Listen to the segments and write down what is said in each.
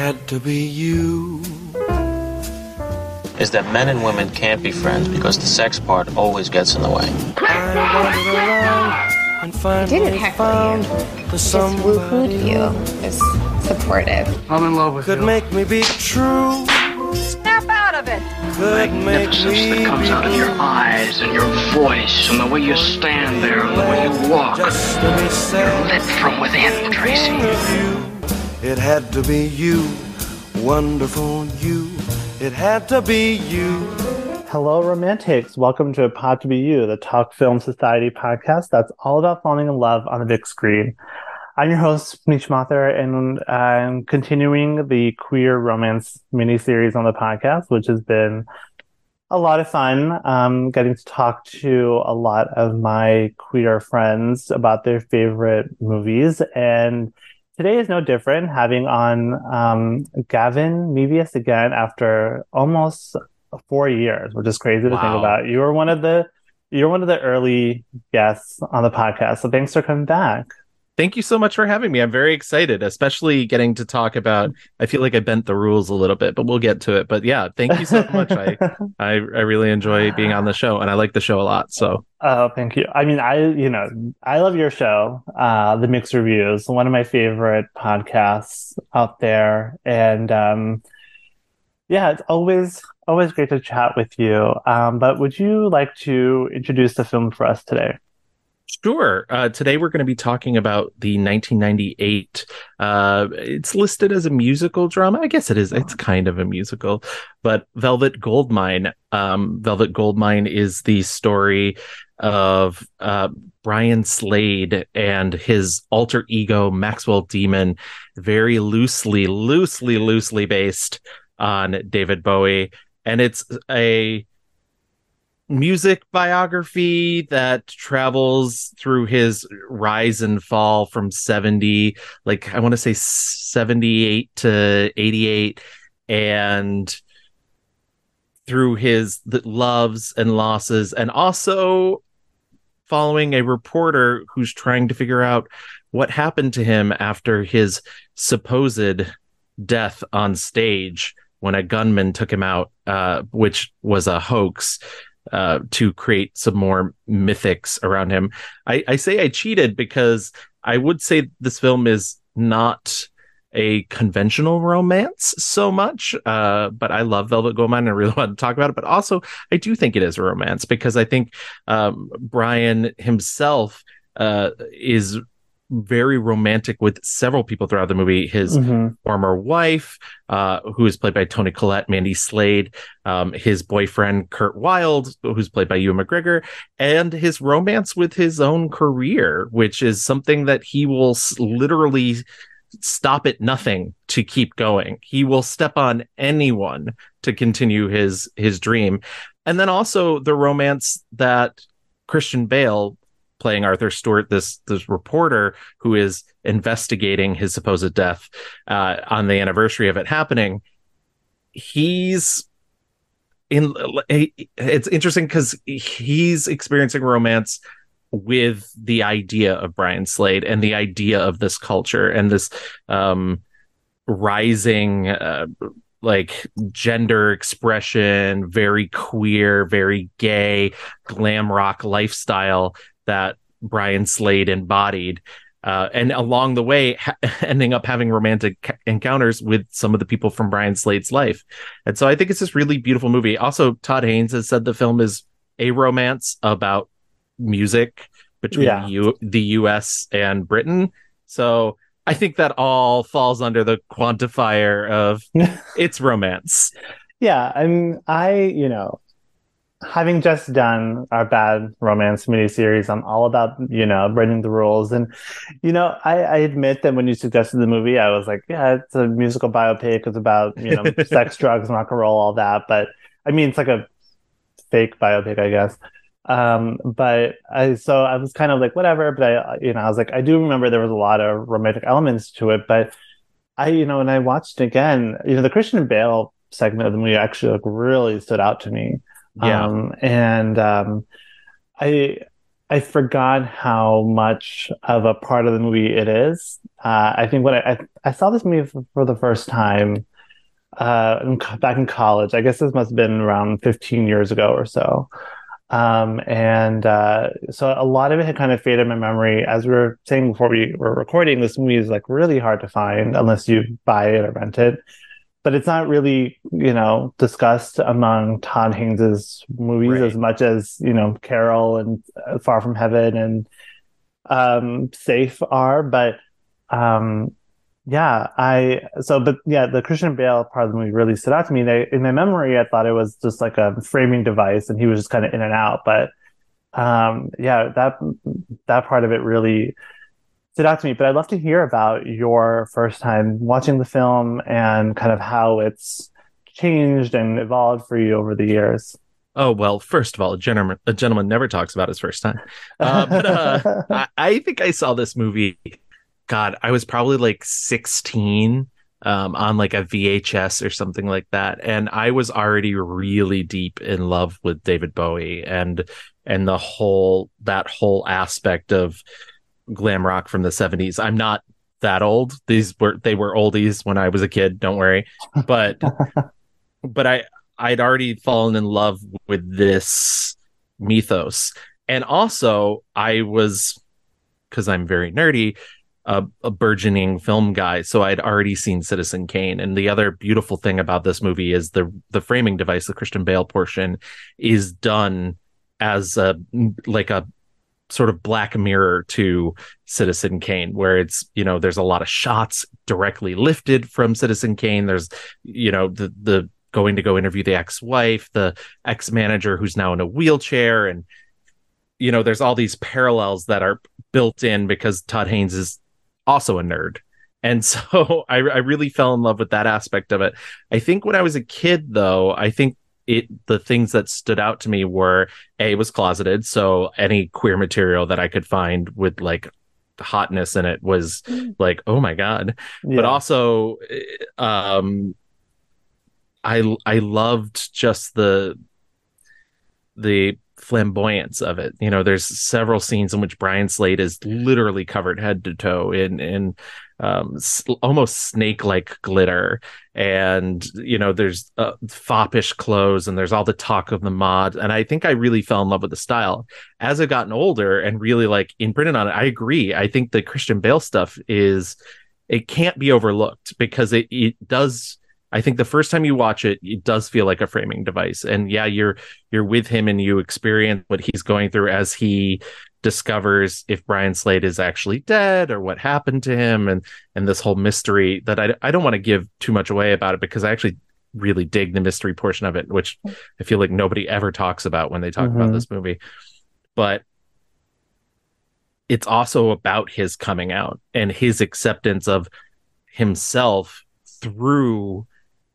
had to be you. Is that men and women can't be friends because the sex part always gets in the way. I wandered around and finally didn't heckle found you. the Just woohooed you. Is supportive. I'm in love with could you. make me be true. Snap out of it. Could make Magnificence me that comes out of your eyes and your voice and the way you stand there and the way you walk. Just to be sad. Lit from within, Tracy. It had to be you, wonderful you. It had to be you. Hello, romantics. Welcome to Pod to Be You, the Talk Film Society podcast that's all about falling in love on the big screen. I'm your host, Manish Mathur, and I'm continuing the queer romance miniseries on the podcast, which has been a lot of fun. Um, getting to talk to a lot of my queer friends about their favorite movies. And today is no different, having on um, Gavin Mevius again after almost four years, which is crazy to think about. You were one of the you're one of the early guests on the podcast, so thanks for coming back. Thank you so much for having me. I'm very excited, especially getting to talk about. I feel like I bent the rules a little bit, but we'll get to it. But yeah, thank you so much. I, I I really enjoy being on the show, and I like the show a lot. So Oh, thank you. I mean, I, you know, I love your show, uh, The Mixed Reviews, one of my favorite podcasts out there. And, um, yeah, it's always, always great to chat with you. Um, but would you like to introduce the film for us today? Sure. Uh, today we're going to be talking about the 1998. Uh, it's listed as a musical drama. I guess it is. It's kind of a musical, but Velvet Goldmine. Um, Velvet Goldmine is the story of uh, Brian Slade and his alter ego Maxwell Demon, very loosely, loosely, loosely based on David Bowie, and it's a music biography that travels through his rise and fall from 70 like i want to say 78 to 88 and through his loves and losses and also following a reporter who's trying to figure out what happened to him after his supposed death on stage when a gunman took him out uh, which was a hoax uh, to create some more mythics around him. I, I say I cheated because I would say this film is not a conventional romance so much, uh, but I love Velvet Goldmine and I really want to talk about it. But also, I do think it is a romance because I think um, Brian himself uh, is very romantic with several people throughout the movie. His Mhm. former wife, uh, who is played by Toni Collette, Mandy Slade, um, his boyfriend Kurt Wilde, who's played by Ewan McGregor, and his romance with his own career, which is something that he will literally stop at nothing to keep going. He will step on anyone to continue his his dream, and then also the romance that Christian Bale playing Arthur Stewart, this this reporter who is investigating his supposed death uh, on the anniversary of it happening. He's in. It's interesting because he's experiencing romance with the idea of Brian Slade and the idea of this culture and this um, rising. Uh, like gender expression, very queer, very gay, glam rock lifestyle that Brian Slade embodied. Uh, and along the way, ha- ending up having romantic ca- encounters with some of the people from Brian Slade's life. And so I think it's this really beautiful movie. Also, Todd Haynes has said the film is a romance about music between Yeah. you, the US and Britain. So I think that all falls under the quantifier of it's romance. Yeah, I'm I, you know, having just done our bad romance miniseries, I'm all about, you know, breaking the rules. And, you know, I, I admit that when you suggested the movie, I was like, yeah, it's a musical biopic, it's about, you know, sex, drugs, rock and roll, all that. But I mean it's like a fake biopic, I guess. Um, but I so I was kind of like, whatever, but I you know, I was like, I do remember there was a lot of romantic elements to it, but I, you know, when I watched it again, you know, the Christian Bale segment of the movie actually like really stood out to me. Yeah. Um, and um, I, I forgot how much of a part of the movie it is. Uh, I think when I, I, I saw this movie for, for the first time uh, back in college, I guess this must have been around 15 years ago or so. Um, and uh, so a lot of it had kind of faded my memory. As we were saying before we were recording, this movie is like really hard to find unless you buy it or rent it. But it's not really, you know, discussed among Todd Haynes's movies Right. as much as you know Carol and uh, Far from Heaven and um, Safe are. But um, yeah, I so but yeah, the Christian Bale part of the movie really stood out to me. They, in my memory, I thought it was just like a framing device, and he was just kind of in and out. But um, yeah, that that part of it really stood out to me. But I'd love to hear about your first time watching the film and kind of how it's changed and evolved for you over the years. Oh well, first of all, a gentleman a gentleman never talks about his first time. Uh, but uh, I, I think I saw this movie. God, I was probably like 16 um, on like a VHS or something like that, and I was already really deep in love with David Bowie and and the whole that whole aspect of glam rock from the 70s. I'm not that old. These were they were oldies when I was a kid. Don't worry, but but I I'd already fallen in love with this mythos. And also, I was, because I'm very nerdy, a, a burgeoning film guy. So I'd already seen Citizen Kane. And the other beautiful thing about this movie is the the framing device, the Christian Bale portion, is done as a like a sort of black mirror to Citizen Kane, where it's, you know, there's a lot of shots directly lifted from Citizen Kane. There's, you know, the the going to go interview the ex-wife, the ex-manager who's now in a wheelchair, and you know, there's all these parallels that are built in because Todd Haynes is also a nerd. And so I, I really fell in love with that aspect of it. I think when I was a kid, though, I think it the things that stood out to me were a it was closeted, so any queer material that I could find with like hotness in it was like, oh my god. But also uh, um i i loved just the the flamboyance of it. You know there's several scenes in which brian slade is literally covered head to toe in in um almost snake like glitter. And you know there's uh, foppish clothes and there's all the talk of the mod. And i think i really fell in love with the style. As i've gotten older and really like imprinted on it i agree. I think the christian bale stuff is it can't be overlooked because it, it does i think the first time you watch it it does feel like a framing device and yeah you're you're with him and you experience what he's going through as he discovers if brian slade is actually dead or what happened to him and and this whole mystery that i, I don't want to give too much away about it because i actually really dig the mystery portion of it which i feel like nobody ever talks about when they talk about Mhm. this movie but it's also about his coming out and his acceptance of himself through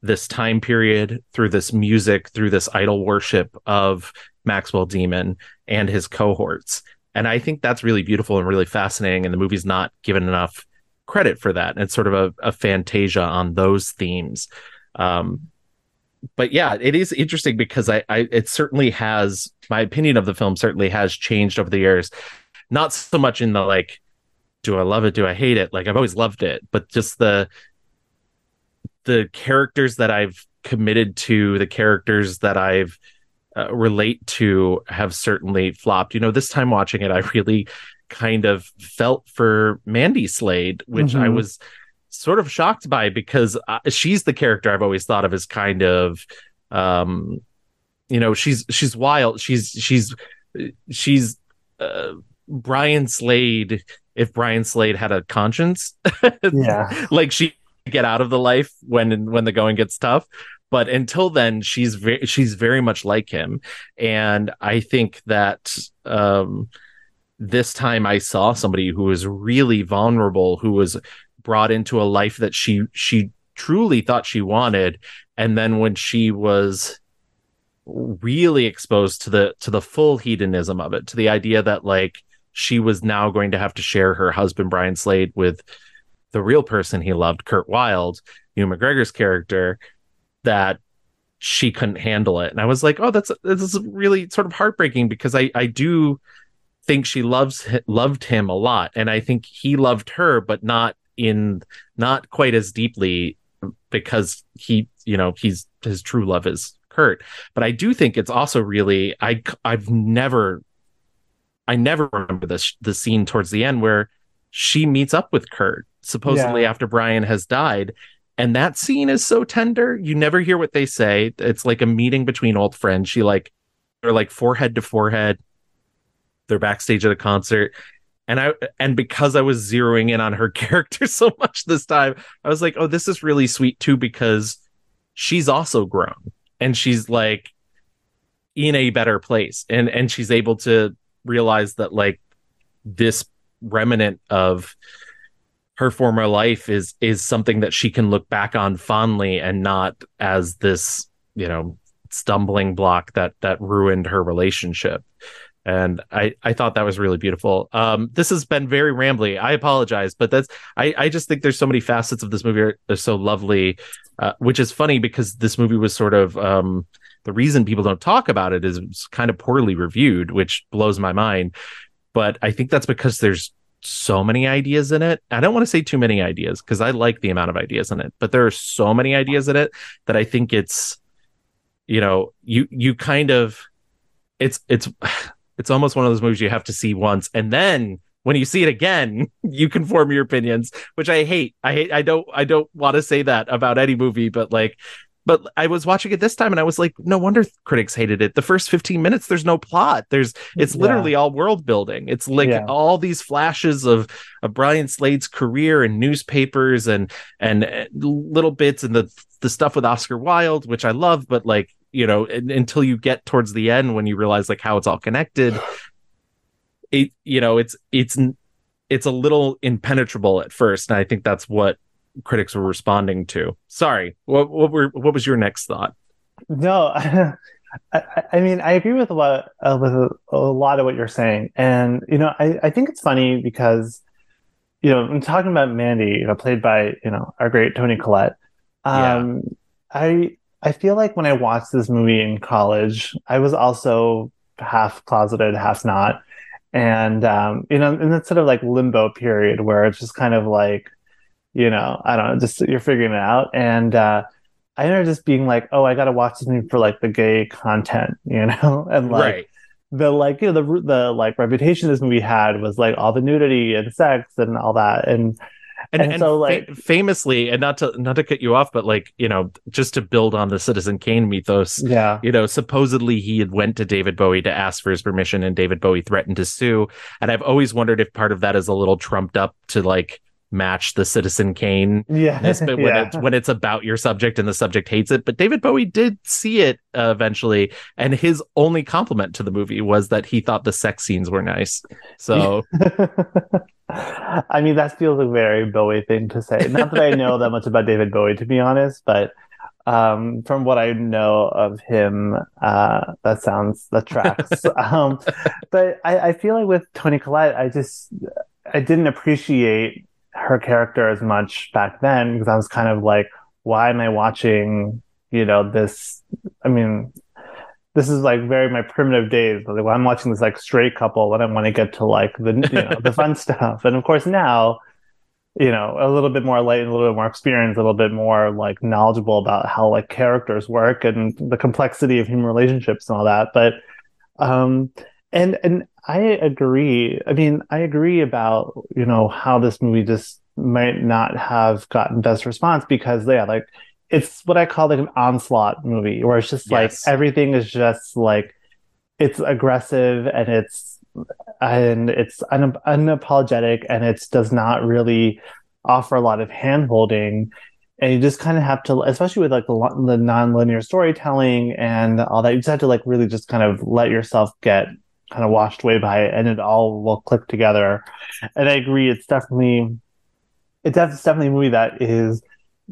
this time period, through this music, through this idol worship of Maxwell Demon and his cohorts. And I think that's really beautiful and really fascinating. And the movie's not given enough credit for that. And it's sort of a, a fantasia on those themes. Um, but yeah, it is interesting because I, I, it certainly has my opinion of the film certainly has changed over the years. Not so much in the like, do I love it? Do I hate it? Like I've always loved it, but just the the characters that I've committed to, the characters that I've uh, relate to have certainly flopped. You know, this time watching it, I really kind of felt for Mandy Slade, which I Mhm. was sort of shocked by because uh, she's the character I've always thought of as kind of, um, you know, she's she's wild. She's she's she's uh, Brian Slade. If Brian Slade had a conscience, Yeah. like she get out of the life when when the going gets tough. But until then she's very she's very much like him. And i think that um this time i saw somebody who was really vulnerable who was brought into a life that she she truly thought she wanted. And then when she was really exposed to the to the full hedonism of it to the idea that like she was now going to have to share her husband Brian Slade with the real person he loved, Kurt Wilde, Ewan McGregor's character, that she couldn't handle it. And I was like, oh, that's this is really sort of heartbreaking because I I do think she loves loved him a lot and i think he loved her but not in not quite as deeply because he you know he's his true love is kurt but i do think it's also really i i've never i never remember this the scene towards the end where she meets up with kurt supposedly Yeah. after brian has died. And that scene is so tender. You never hear what they say. It's like a meeting between old friends. She like they're like forehead to forehead. They're backstage at a concert. And i and because i was zeroing in on her character so much this time i was like oh this is really sweet too because she's also grown. And she's like in a better place. And and she's able to realize that like this remnant of her former life is is something that she can look back on fondly and not as this you know stumbling block that that ruined her relationship. And i i thought that was really beautiful. Um this has been very rambly. I apologize but that's i i just think there's so many facets of this movie are so lovely uh, which is funny because this movie was sort of um the reason people don't talk about it is it's kind of poorly reviewed which blows my mind but i think that's because there's so many ideas in it. I don't want to say too many ideas because I like the amount of ideas in it, but there are so many ideas in it that I think it's you know, you you kind of it's it's it's almost one of those movies you have to see once and then when you see it again, you can form your opinions, which I hate. I hate I don't I don't want to say that about any movie, but like but I was watching it this time and I was like, no wonder critics hated it. The first 15 minutes, there's no plot. There's it's Yeah. literally all world building. It's like Yeah. all these flashes of of Brian Slade's career and newspapers and and uh, little bits and the the stuff with Oscar Wilde, which I love, but like, you know, un- until you get towards the end when you realize like how it's all connected, it you know, it's it's it's a little impenetrable at first, and I think that's what critics were responding to. Sorry, what what were what was your next thought? No, I, I- mean, I agree with what uh, with a, a lot of what you're saying, and you know, I, I think it's funny because you know, I'm talking about Mandy, you know, played by you know our great Toni Collette. Um, I I feel like when I watched this movie in college, I was also half closeted, half not, and um, you know, in that sort of like limbo period where it's just kind of like, you know, I don't know, just you're figuring it out, and uh, I ended up just being like, oh, I got to watch this movie for like the gay content, you know, and like right. the like you know the the like reputation this movie had was like all the nudity and sex and all that, and And, and and so, fa- like- famously, and not to not to cut you off, but like you know, just to build on the Citizen Kane mythos, yeah, you know, supposedly he had went to David Bowie to ask for his permission, and David Bowie threatened to sue. And I've always wondered if part of that is a little trumped up to like match the Citizen Kane yeah, but when yeah. it's when it's about your subject and the subject hates it but david bowie did see it uh, eventually and his only compliment to the movie was that he thought the sex scenes were nice so I mean, that feels a very Bowie thing to say. Not that I know that much about David Bowie, to be honest, but um, from what I know of him, uh, that sounds that tracks. um, but I, I feel like with Toni Collette, I just I didn't appreciate her character as much back then because I was kind of like, why am I watching? You know, this. I mean, this is like very my primitive days. Like when I'm watching this like straight couple, when I want to get to like the you know the fun stuff, and of course now, you know, a little bit more light, a little bit more experience, a little bit more like knowledgeable about how like characters work and the complexity of human relationships and all that. But um, and and I agree. I mean, I agree about you know how this movie just might not have gotten best response because yeah, like it's what I call like an onslaught movie where it's just like Yes. everything is just like it's aggressive and it's and it's un- unapologetic and it does not really offer a lot of hand holding and you just kind of have to especially with like the, the non-linear storytelling and all that you just have to like really just kind of let yourself get kind of washed away by it and it all will click together and i agree it's definitely it's definitely a movie that is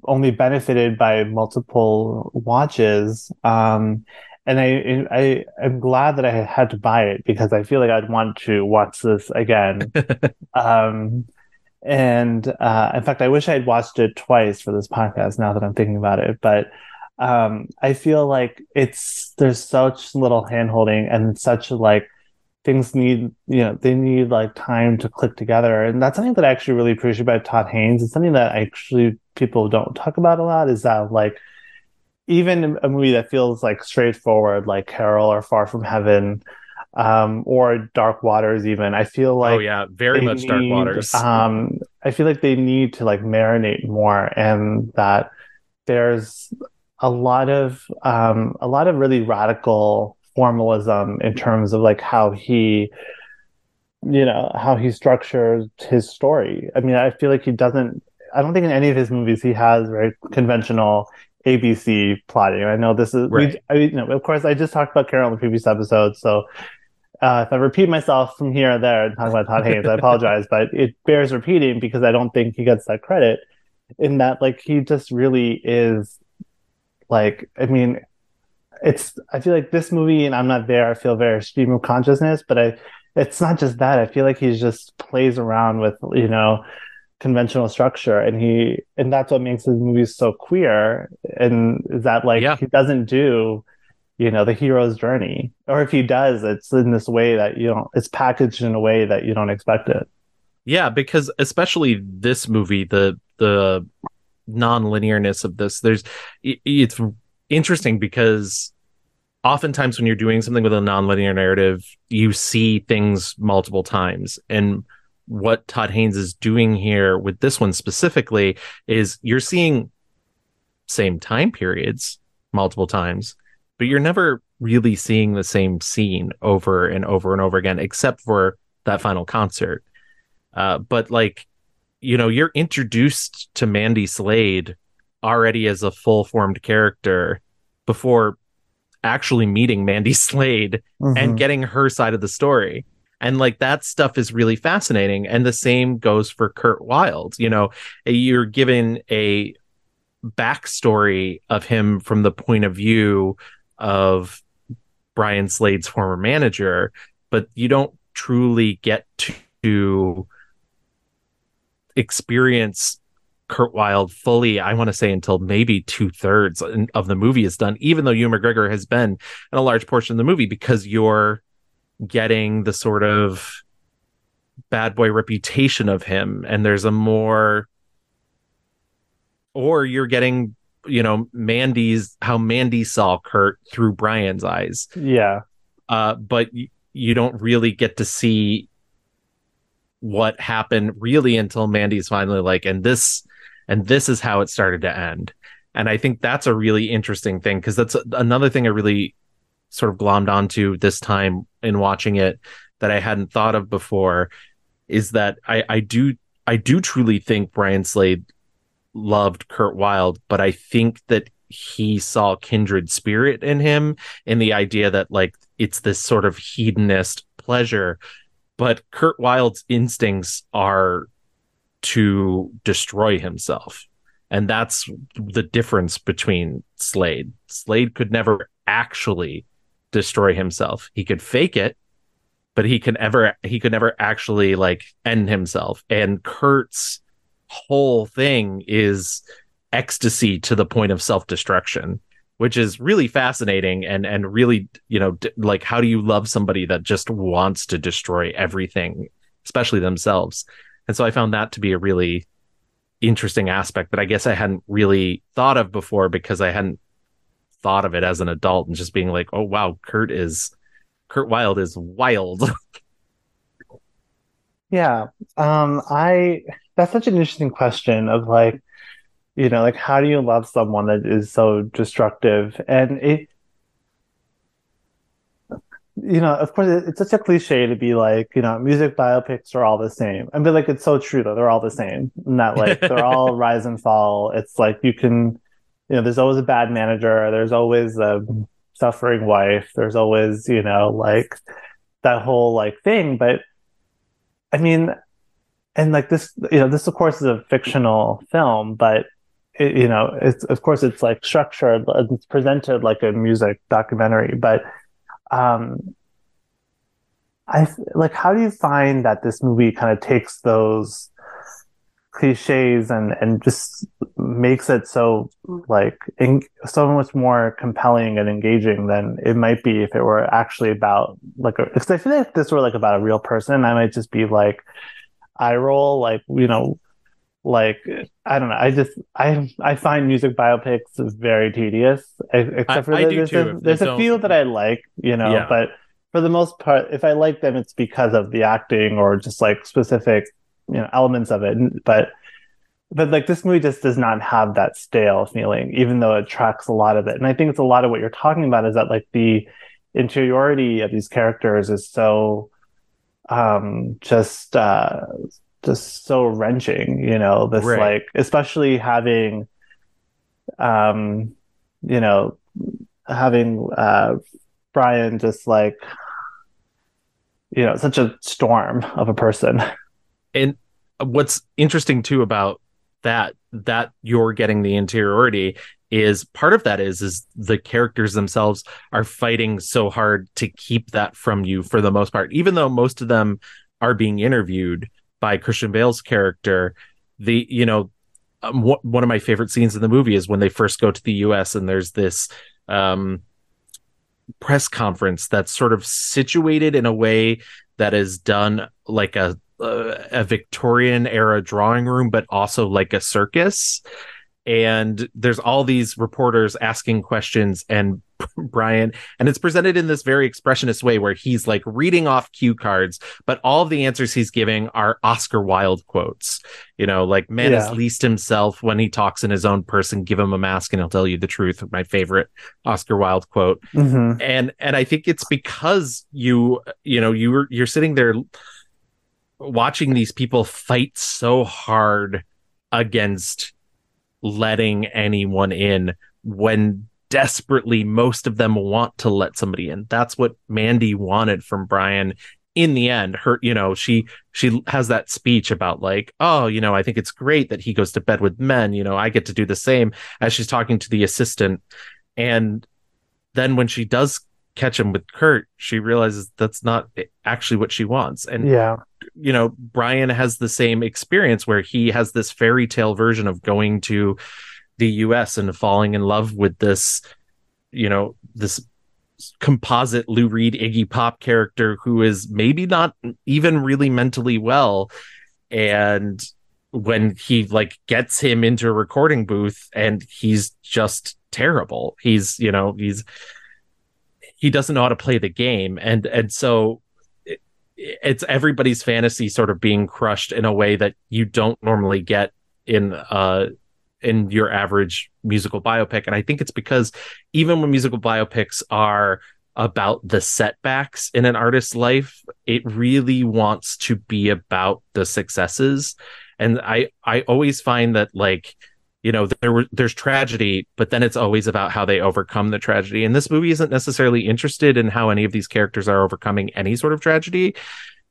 only benefited by multiple watches um and I, I I'm glad that I had to buy it because I feel like I'd want to watch this again. um, and uh, in fact, I wish I'd watched it twice for this podcast. Now that I'm thinking about it, but um, I feel like it's there's such little handholding and such like things need you know they need like time to click together. And that's something that i actually really appreciate about todd haynes. It's something that actually people don't talk about a lot is that like even a movie that feels like straightforward like carol or far from heaven um, or dark waters even i feel like oh yeah. Very much dark waters. um i feel like they need to like marinate more and that there's a lot of um a lot of really radical formalism in terms of like how he you know how he structures his story i mean i feel like he doesn't i don't think in any of his movies he has very conventional abc plotting i know this is Right. we, I, you know of course i just talked about carol in the previous episode so uh, if I repeat myself from here and there and talk about Todd Haynes, I apologize, but it bears repeating because I don't think he gets that credit. In that, like, he just really is, like, I mean, it's. I feel like this movie, and I'm not there. I feel very stream of consciousness, but I. It's not just that. I feel like he just plays around with you know conventional structure, and he and that's what makes his movies so queer. And is that like Yeah. he doesn't do you know the hero's journey or if he does it's in this way that you don't it's packaged in a way that you don't expect it Yeah, because especially this movie, the the non-linearness of this, there's it, it's interesting because oftentimes when you're doing something with a non-linear narrative, you see things multiple times. And what Todd Haynes is doing here with this one specifically is you're seeing same time periods multiple times, but you're never really seeing the same scene over and over and over again, except for that final concert. Uh, but like, you know, you're introduced to Mandy Slade already as a full formed character before actually meeting Mandy Slade and mm-hmm. getting her side of the story. And like that stuff is really fascinating. And the same goes for Kurt Wilde. You know, you're given a backstory of him from the point of view of Brian Slade's former manager, but you don't truly get to experience Kurt Wilde fully, I want to say until maybe two thirds of the movie is done, even though Ewan McGregor has been in a large portion of the movie because you're getting the sort of bad boy reputation of him and there's a more or you're getting you know mandy's how mandy saw kurt through brian's eyes. Yeah. Uh but y- you don't really get to see what happened really until mandy's finally like and this and this is how it started to end. And i think that's a really interesting thing because that's another thing i really sort of glommed onto this time in watching it that i hadn't thought of before is that i i do i do truly think brian slade loved kurt wilde but i think that he saw kindred spirit in him in the idea that like it's this sort of hedonist pleasure. But kurt wilde's instincts are to destroy himself. And that's the difference between slade. Slade could never actually destroy himself. He could fake it but he can ever he could never actually like end himself. And kurt's whole thing is ecstasy to the point of self-destruction which is really fascinating and and really you know d- like how do you love somebody that just wants to destroy everything especially themselves and so i found that to be a really interesting aspect that i guess i hadn't really thought of before because i hadn't thought of it as an adult and just being like oh wow kurt is kurt wilde is wild. Yeah um i that's such an interesting question of like you know like how do you love someone that is so destructive? And it you know of course it's such a cliche to be like you know music biopics are all the same. I mean like it's so true though. They're all the same. Not like they're all rise and fall. It's like you can you know there's always a bad manager. There's always a suffering wife. There's always you know like that whole like thing. But i mean and like this you know this of course is a fictional film but it, you know it's of course it's like structured it's presented like a music documentary. But um i like how do you find that this movie kind of takes those cliches and and just makes it so like in, so much more compelling and engaging than it might be if it were actually about like because I feel like if this were like about a real person, I might just be like eye roll, like you know, like I don't know. I just I I find music biopics very tedious, except for I the, do there's too, a, there's a few that I like, you know, Yeah. but for the most part, if I like them, it's because of the acting or just like specific you know elements of it. But but like this movie just does not have that stale feeling, even though it tracks a lot of it. And I think it's a lot of what you're talking about is that like the interiority of these characters is so um just uh just so wrenching, you know, this Right. like especially having um you know having uh Brian just like you know such a storm of a person. and what's interesting too about that that you're getting the interiority is part of that is is the characters themselves are fighting so hard to keep that from you for the most part even though most of them are being interviewed by Christian Bale's character the you know um, wh- one of my favorite scenes in the movie is when they first go to the US and there's this um press conference that's sort of situated in a way that is done like a uh, a Victorian era drawing room, but also like a circus. And there's all these reporters asking questions, and Brian, and it's presented in this very expressionist way where he's like reading off cue cards, but all of the answers he's giving are Oscar Wilde quotes. You know, like man Yeah. is least himself when he talks in his own person. Give him a mask, and he'll tell you the truth. My favorite Oscar Wilde quote Mhm. and and I think it's because you you know you were you're sitting there watching these people fight so hard against letting anyone in when desperately most of them want to let somebody in. That's what mandy wanted from brian in the end. Her you know she she has that speech about like oh you know i think it's great that he goes to bed with men. You know i get to do the same as she's talking to the assistant. And then when she does catch him with Kurt, she realizes that's not actually what she wants. And Yeah. you know, Brian has the same experience where he has this fairy tale version of going to the US and falling in love with this, you know, this composite Lou Reed Iggy Pop character who is maybe not even really mentally well. And when he like gets him into a recording booth and he's just terrible. He's, you know, he's he doesn't know how to play the game. And and so it, it's everybody's fantasy sort of being crushed in a way that you don't normally get in uh in your average musical biopic. And i think it's because even when musical biopics are about the setbacks in an artist's life it really wants to be about the successes. And i i always find that like you know there were there's tragedy but then it's always about how they overcome the tragedy. And this movie isn't necessarily interested in how any of these characters are overcoming any sort of tragedy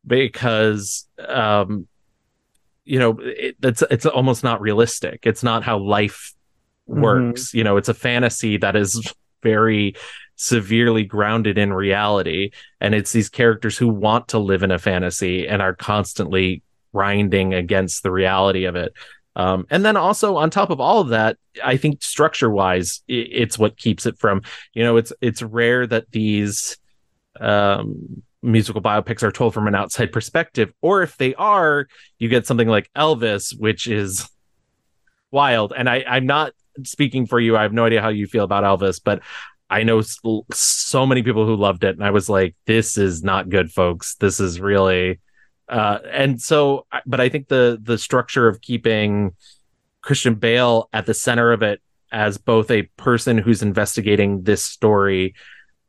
because um you know it, it's it's almost not realistic. It's not how life works. You know it's a fantasy that is very severely grounded in reality. And it's these characters who want to live in a fantasy and are constantly grinding against the reality of it um, and then also on top of all of that, I think structure wise, it's what keeps it from, you know, it's it's rare that these um, musical biopics are told from an outside perspective, or if they are, you get something like Elvis, which is wild. And I, I'm not speaking for you. I have no idea how you feel about Elvis, but I know so many people who loved it, and I was like, "This is not good, folks. This is really." Uh, and so, but I think the the structure of keeping Christian Bale at the center of it as both a person who's investigating this story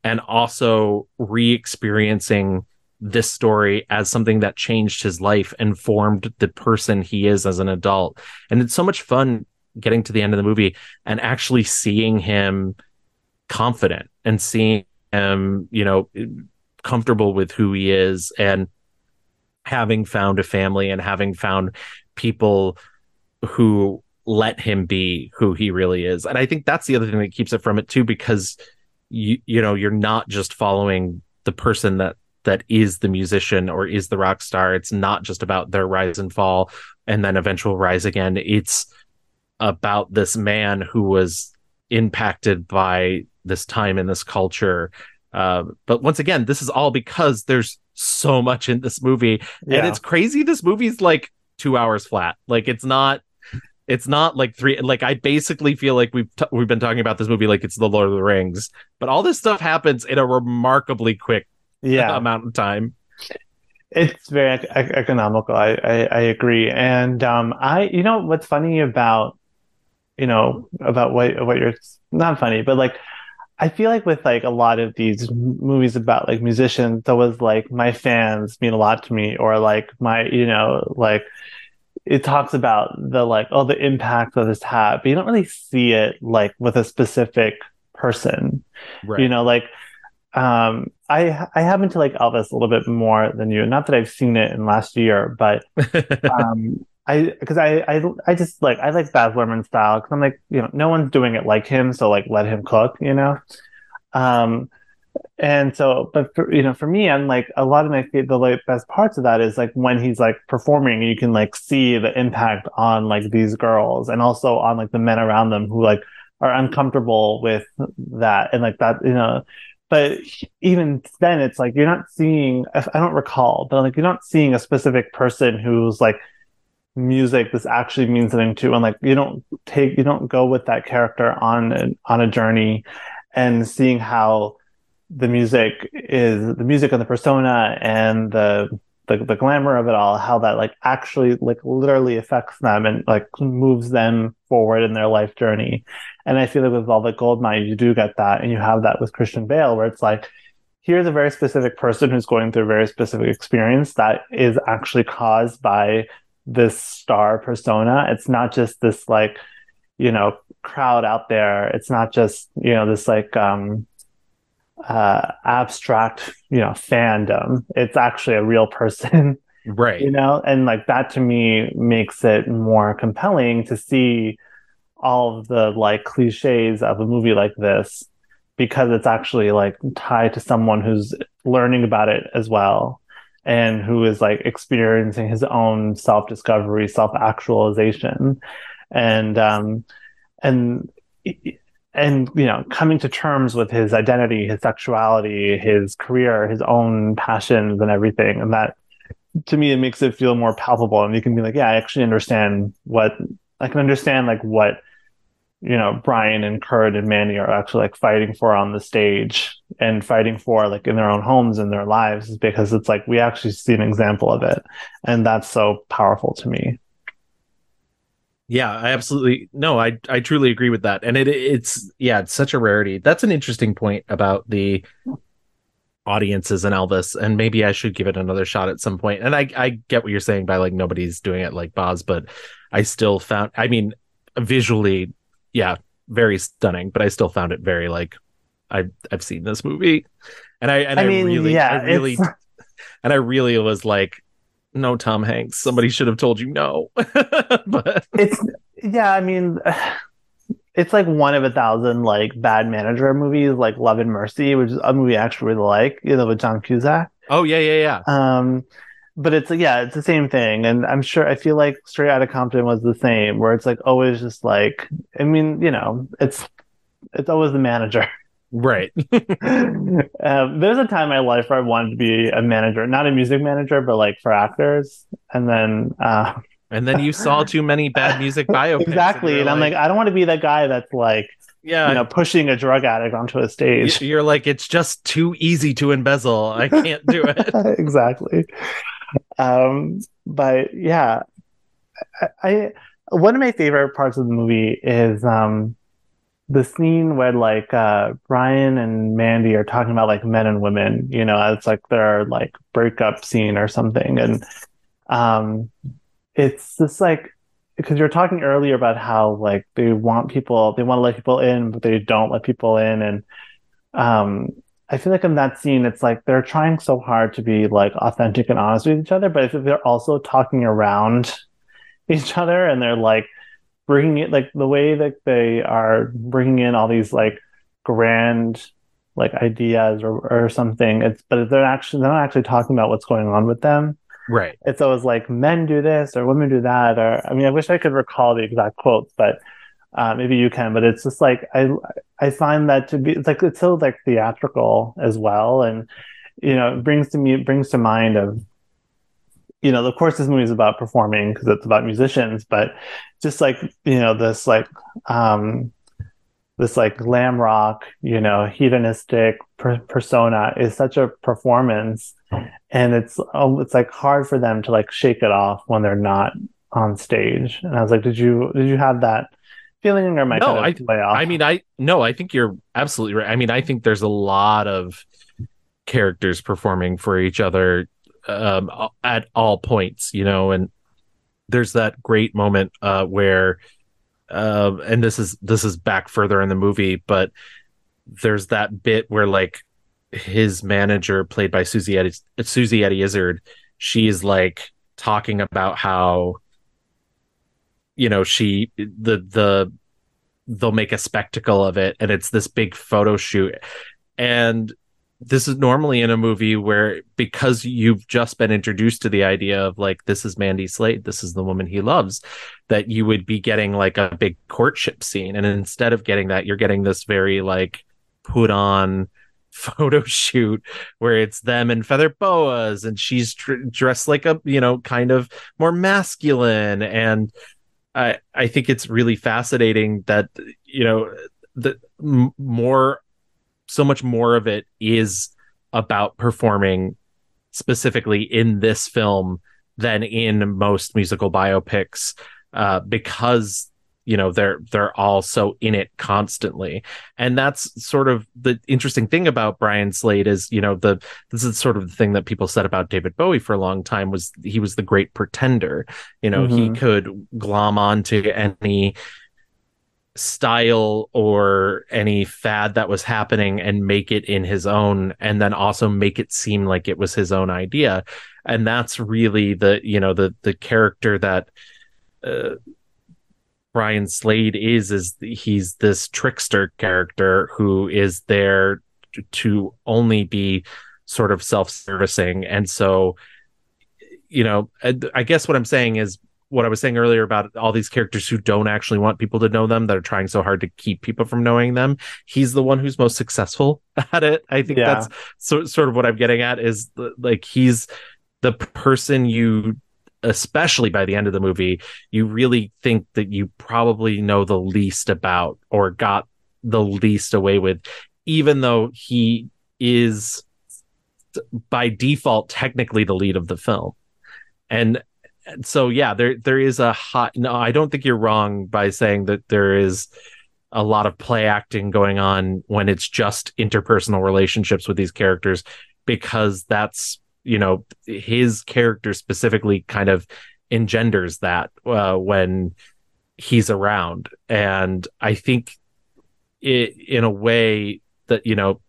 and also re-experiencing this story as something that changed his life and formed the person he is as an adult. And it's so much fun getting to the end of the movie and actually seeing him confident and seeing him, you know, comfortable with who he is and having found a family and having found people who let him be who he really is. And I think that's the other thing that keeps it from it too, because you you know, you're not just following the person that that is the musician or is the rock star. It's not just about their rise and fall and then eventual rise again it's about this man who was impacted by this time in this culture uh, but once again this is all because there's so much in this movie. And it's crazy this movie's like two hours flat. Like it's not it's not like three like i basically feel like we've t- we've been talking about this movie like it's the lord of the rings but all this stuff happens in a remarkably quick yeah. amount of time. It's very ec- ec- economical. I, I, I agree. And um, I, you know, what's funny about, you know, about what what you're not funny, but like, I feel like with like a lot of these movies about like musicians, that was like my fans mean a lot to me, or like my, you know, like it talks about the like oh the impact that this had, but you don't really see it like with a specific person. Right. you know like um i i happen to like elvis a little bit more than you not that i've seen it in last year but um i because I, I i just like i like baz luhrmann style because i'm like you know no one's doing it like him so like let him cook you know? Um and so but for, you know for me i'm like a lot of my the like best parts of that is like when he's like performing you can like see the impact on like these girls and also on like the men around them who like are uncomfortable with that and like that you know? But even then it's like you're not seeing I don't recall but like you're not seeing a specific person who's like music this actually means something to and like you don't take you don't go with that character on a, on a journey and seeing how the music is the music of the persona and the the, the glamour of it all how that like actually like literally affects them and like moves them forward in their life journey. And i feel like with Velvet Goldmine you do get that. And you have that with christian bale where it's like here's a very specific person who's going through a very specific experience that is actually caused by this star persona. It's not just this like you know crowd out there. It's not just you know this like um uh abstract you know fandom. It's actually a real person right. you know? And like that to me makes it more compelling to see all of the like cliches of a movie like this because it's actually like tied to someone who's learning about it as well and who is like experiencing his own self-discovery self-actualization. And um and and you know coming to terms with his identity his sexuality his career his own passions and everything and that to me it makes it feel more palpable. And you can be like yeah i actually understand what i can understand like what you know brian and kurt and mandy are actually like fighting for on the stage and fighting for like in their own homes and their lives is because it's like we actually see an example of it and that's so powerful to me Yeah, I absolutely no, I I truly agree with that. And it it's yeah, it's such a rarity. That's an interesting point about the audiences and Elvis, and maybe I should give it another shot at some point. And I I get what you're saying by like nobody's doing it like Baz, but I still found I mean visually, yeah, very stunning, but I still found it very like I I've seen this movie. And I and I, I mean, really yeah, I really it's- and I really was like no Tom Hanks. Somebody should have told you no. but it's yeah i mean it's like one of a thousand like bad manager movies like love and mercy which is a movie i actually really like you know with john cusack oh yeah, yeah, yeah. um but it's yeah it's the same thing and i'm sure i feel like straight outta compton was the same where it's like always just like i mean you know it's it's always the manager Right. um, there's a time in my life where I wanted to be a manager, not a music manager, but like for actors. And then, uh, And then you saw too many bad music biopics. exactly. you're And I'm like, I don't want to be that guy that's like, yeah, you know, pushing a drug addict onto a stage. you're like, it's just too easy to embezzle. I can't do it. exactly. Um, but yeah, I, I one of my favorite parts of the movie is um the scene where like uh Brian and Mandy are talking about like men and women, you know, it's like their like breakup scene or something. And um it's just like because you're talking earlier about how like they want people they want to let people in, but they don't let people in and um I feel like in that scene, it's like they're trying so hard to be like authentic and honest with each other, but I think they're also talking around each other and they're like bringing it like the way that they are bringing in all these like grand like ideas or, or something. It's but they're actually they're not actually talking about what's going on with them. right it's always like men do this or women do that or i mean i wish i could recall the exact quotes but uh, maybe you can but it's just like i i find that to be it's like it's so like theatrical as well. And you know it brings to me it brings to mind of you know of course this movie is about performing because it's about musicians but just like you know this like um this like glam rock you know hedonistic per- persona is such a performance. And it's oh, it's like hard for them to like shake it off when they're not on stage. And i was like did you did you have that feeling or am i no, kind of way off I mean, I no, I think you're absolutely right. I mean, I think there's a lot of characters performing for each other um, at all points, you know, and there's that great moment uh, where, uh, and this is this is back further in the movie, but there's that bit where like his manager, played by Susie Eddie, Susie Eddie Izzard, she's like talking about how you know she the the they'll make a spectacle of it and it's this big photo shoot. And this is normally in a movie where because you've just been introduced to the idea of like this is Mandy Slade, this is the woman he loves, that you would be getting like a big courtship scene, and instead of getting that, you're getting this very like put on photo shoot where it's them in feather boas and she's dr- dressed like a you know kind of more masculine and I I think it's really fascinating that you know the m- more so much more of it is about performing specifically in this film than in most musical biopics uh, because you know they're they're all so in it constantly. And that's sort of the interesting thing about Brian Slade is you know the this is sort of the thing that people said about David Bowie for a long time was he was the great pretender. You know Mhm. he could glom onto any style or any fad that was happening and make it in his own and then also make it seem like it was his own idea. And that's really the you know the the character that uh, Brian Slade is is he's this trickster character who is there to only be sort of self-servicing and so you know I guess what I'm saying is what I was saying earlier about all these characters who don't actually want people to know them that are trying so hard to keep people from knowing them he's the one who's most successful at it I think Yeah. that's so, sort of what I'm getting at is like he's the person you especially by the end of the movie you really think that you probably know the least about or got the least away with even though he is by default technically the lead of the film. And so yeah there there is a hot no i don't think you're wrong by saying that there is a lot of play acting going on when it's just interpersonal relationships with these characters because that's you know his character specifically kind of engenders that uh, when he's around. And i think it in a way that you know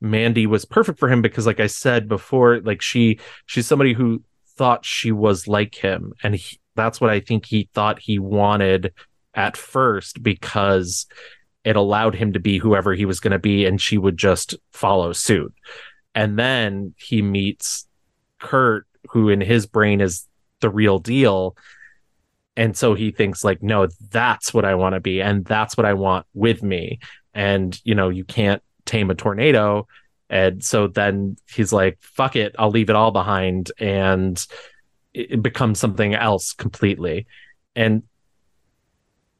mandy was perfect for him because like i said before like she she's somebody who thought she was like him. And he, that's what i think he thought he wanted at first because it allowed him to be whoever he was going to be and she would just follow suit and then he meets kurt who in his brain is the real deal. And so he thinks like no that's what i want to be and that's what i want with me. And you know you can't tame a tornado. And so then he's like fuck it i'll leave it all behind and it, becomes something else completely. And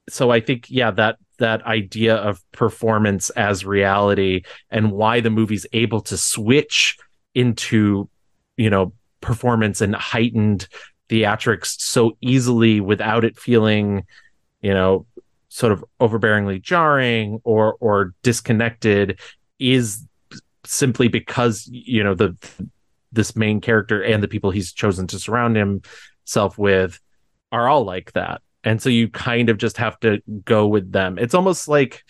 so i think yeah that that idea of performance as reality and why the movie's able to switch into you know performance and heightened theatrics so easily without it feeling you know sort of overbearingly jarring or or disconnected is simply because you know the this main character and the people he's chosen to surround himself with are all like that and so you kind of just have to go with them it's almost like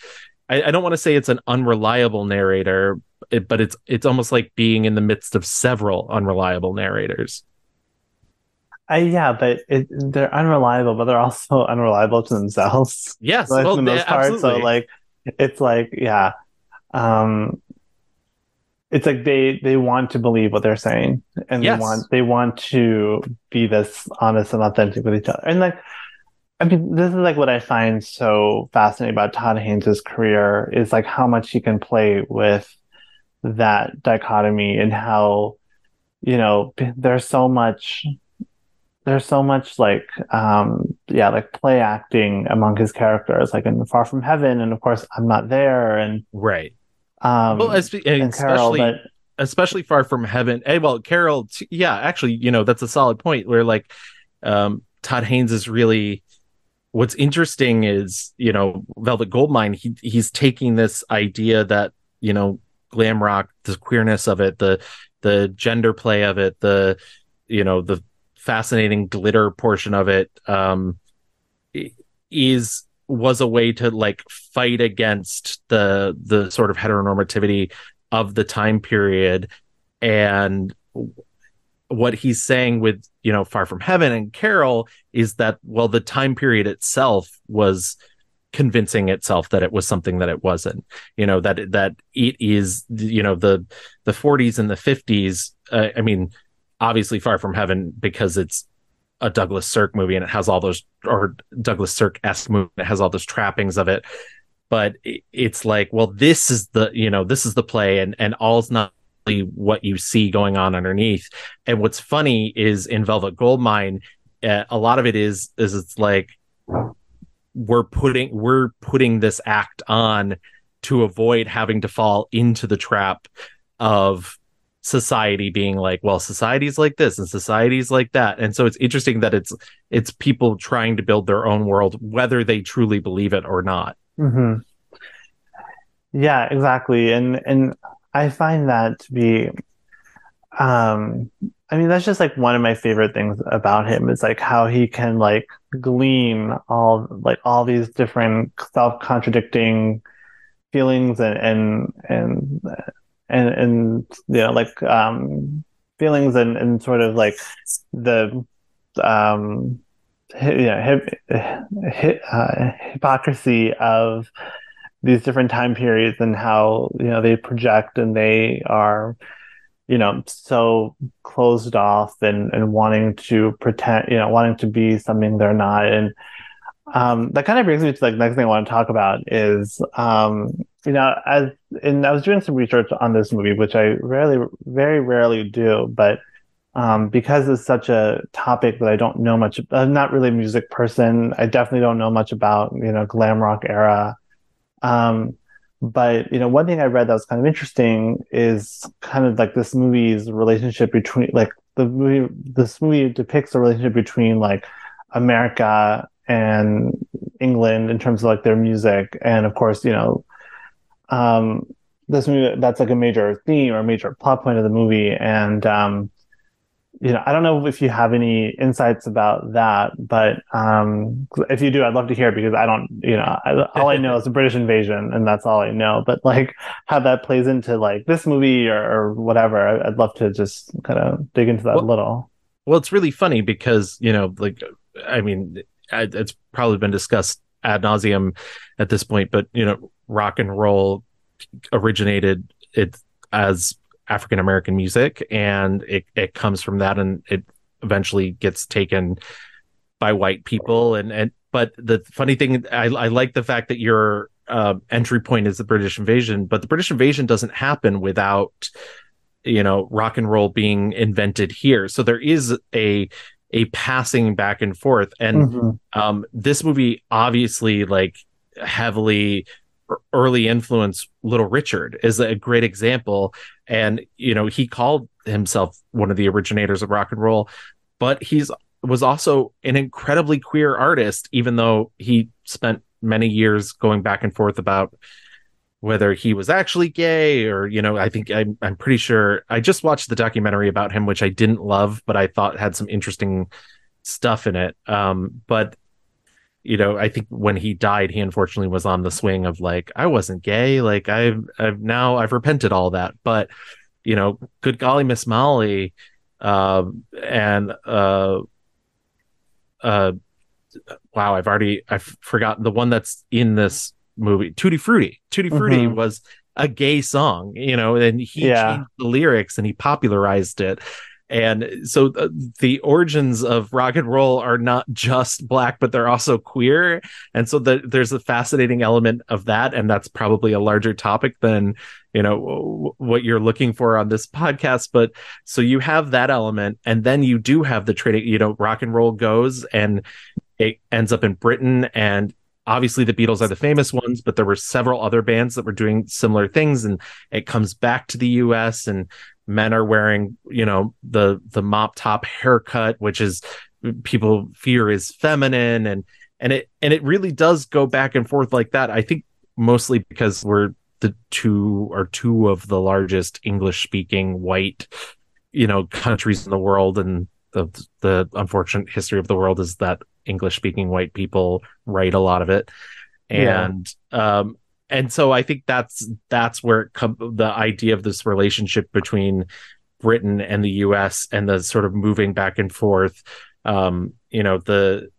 i, I don't want to say it's an unreliable narrator it, but it's it's almost like being in the midst of several unreliable narrators I, yeah but it, they're unreliable but they're also unreliable to themselves yes like, well, for the most part. So like it's like yeah. Um it's like they they want to believe what they're saying and Yes. they want they want to be this honest and authentic with each other and like i mean this is like what i find so fascinating about todd haynes's career is like how much he can play with that dichotomy and how you know there's so much there's so much like um yeah like play acting among his characters like in far from heaven and of course i'm not there and right. um well as, and Carol, especially but especially far from heaven hey well carol yeah actually you know that's a solid point where like um todd haynes is really what's interesting is you know velvet goldmine he he's taking this idea that you know glam rock the queerness of it the the gender play of it the you know the fascinating glitter portion of it um is was a way to like fight against the the sort of heteronormativity of the time period. And what he's saying with you know far from heaven and carol is that well the time period itself was convincing itself that it was something that it wasn't you know that that it is you know the the 40s and the 50s uh, i mean obviously far from heaven because it's a douglas sirk movie and it has all those or douglas sirk-esque movie it has all those trappings of it. But it's like well this is the you know this is the play and and all's not what you see going on underneath. And what's funny is in velvet goldmine uh, a lot of it is is it's like we're putting we're putting this act on to avoid having to fall into the trap of society being like well society's like this and society's like that. And so it's interesting that it's it's people trying to build their own world whether they truly believe it or not. Hmm Yeah, exactly. And and I find that to be um I mean that's just like one of my favorite things about him is like how he can like glean all like all these different self-contradicting feelings and and and and, and you know like um feelings and, and sort of like the um hi- you know, hip, uh, hypocrisy of these different time periods and how you know they project and they are you know so closed off and and wanting to pretend you know wanting to be something they're not and um that kind of brings me to like the next thing I want to talk about is um you know as and I was doing some research on this movie which I rarely very rarely do but um, because it's such a topic that I don't know much. I'm not really a music person. I definitely don't know much about you know glam rock era. Um, but you know, one thing I read that was kind of interesting is kind of like this movie's relationship between like the movie. This movie depicts the relationship between like America and England in terms of like their music, and of course, you know, um, this movie that's like a major theme or a major plot point of the movie, and um, you know, I don't know if you have any insights about that, but um, if you do, I'd love to hear because I don't, you know, I, all I know is the British invasion, and that's all I know. But like how that plays into like this movie or, or whatever, I- I'd love to just kind of dig into that Well- a little. well it's really funny because you know like i mean it's probably been discussed ad nauseum at this point but you know rock and roll originated it as african american music and it, it comes from that and it eventually gets taken by white people. And and but the funny thing i, I like the fact that your uh, entry point is the british invasion but the british invasion doesn't happen without you know rock and roll being invented here. So there is a a passing back and forth. And Mhm. um this movie obviously like heavily ear- early influence little richard is a great example and you know he called himself one of the originators of rock and roll but he's was also an incredibly queer artist even though he spent many years going back and forth about whether he was actually gay or you know i think i'm, I'm pretty sure i just watched the documentary about him which i didn't love but i thought had some interesting stuff in it. Um but you know i think when he died he unfortunately was on the swing of like i wasn't gay like i've i've now i've repented all that but you know good golly miss molly um and uh uh wow i've already i've forgotten the one that's in this movie tutti frutti tutti frutti Mhm. was a gay song, you know, and he Yeah. changed the lyrics and he popularized it. And so uh, the origins of rock and roll are not just black, but they're also queer. And so the, there's a fascinating element of that. And that's probably a larger topic than, you know, w- what you're looking for on this podcast. But so you have that element. And then you do have the trading, you know, rock and roll goes and it ends up in Britain. And obviously the Beatles are the famous ones, but there were several other bands that were doing similar things. And it comes back to the US and men are wearing, you know, the the mop top haircut, which is people fear is feminine and and it and it really does go back and forth like that. I think mostly because we're the two or two of the largest English speaking white, you know, countries in the world and the the unfortunate history of the world is that English speaking white people write a lot of it. Yeah. And um and so I think that's that's where it the idea of this relationship between Britain and the US and the sort of moving back and forth. Um, you know, the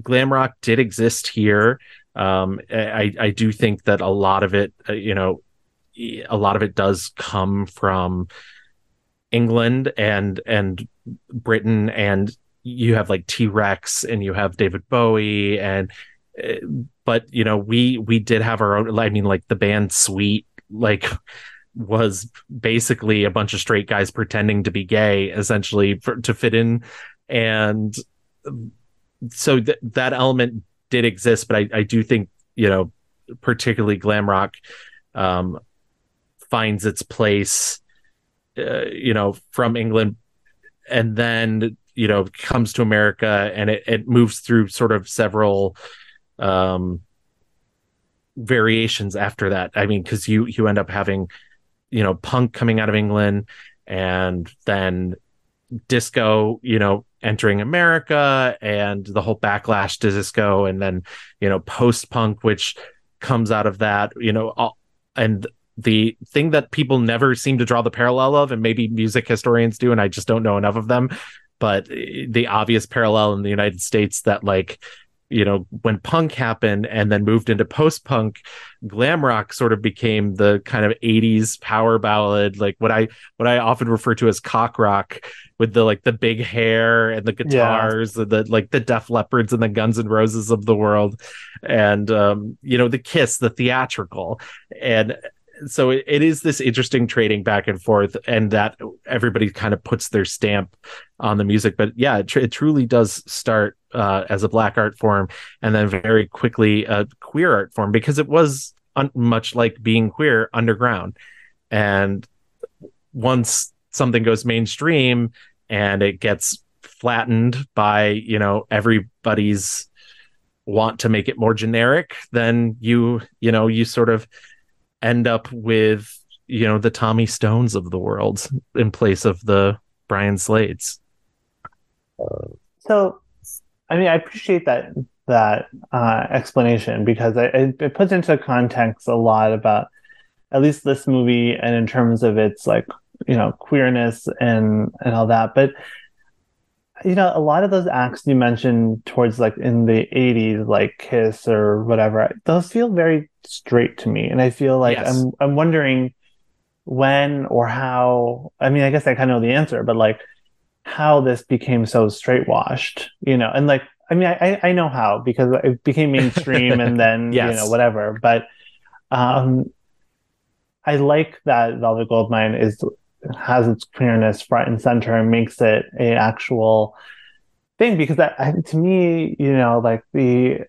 glam rock did exist here. Um, I, I do think that a lot of it, uh, you know, a lot of it does come from England and and Britain, and you have like T Rex and you have David Bowie, and uh, but you know we we did have our own. I mean, like the band Sweet, like was basically a bunch of straight guys pretending to be gay, essentially for, to fit in, and so th- that element did exist, but I, I do think you know, particularly glam rock, um, finds its place, uh, you know, from England, and then you know comes to America, and it, it moves through sort of several um variations after that. I mean, because you you end up having you know punk coming out of England, and then disco, you know, entering America and the whole backlash to disco and then, you know, post punk, which comes out of that, you know, all, and the thing that people never seem to draw the parallel of, and maybe music historians do, and I just don't know enough of them, but the obvious parallel in the United States that like, you know, when punk happened and then moved into post punk, glam rock sort of became the kind of 80s power ballad, like what I what I often refer to as cock rock with the like the big hair and the guitars and the like the Def Leppards and the Guns and Roses of the world. And um, you know, the kiss, the theatrical. And so it, it is this interesting trading back and forth and that everybody kind of puts their stamp on the music. But yeah it, tr- it truly does start uh, as a black art form and then very quickly a queer art form because it was un- much like being queer underground. And once something goes mainstream and it gets flattened by you know everybody's want to make it more generic then you you know you sort of end up with you know the Tommy Stones of the world in place of the Brian Slades. So, I mean, I appreciate that that uh, explanation because it, it, puts into context a lot about at least this movie and in terms of its like you know queerness and and all that. But you know, a lot of those acts you mentioned towards like in the 80s, like Kiss or whatever, those feel very straight to me. And I feel like Yes. I'm I'm wondering when or how I mean, I guess I kind of know the answer, but like how this became so straight washed, you know, and like I mean I, I know how because it became mainstream and then you know, whatever. But um I like that Velvet Goldmine is has its queerness front and center and makes it a actual thing because that I- to me you know like the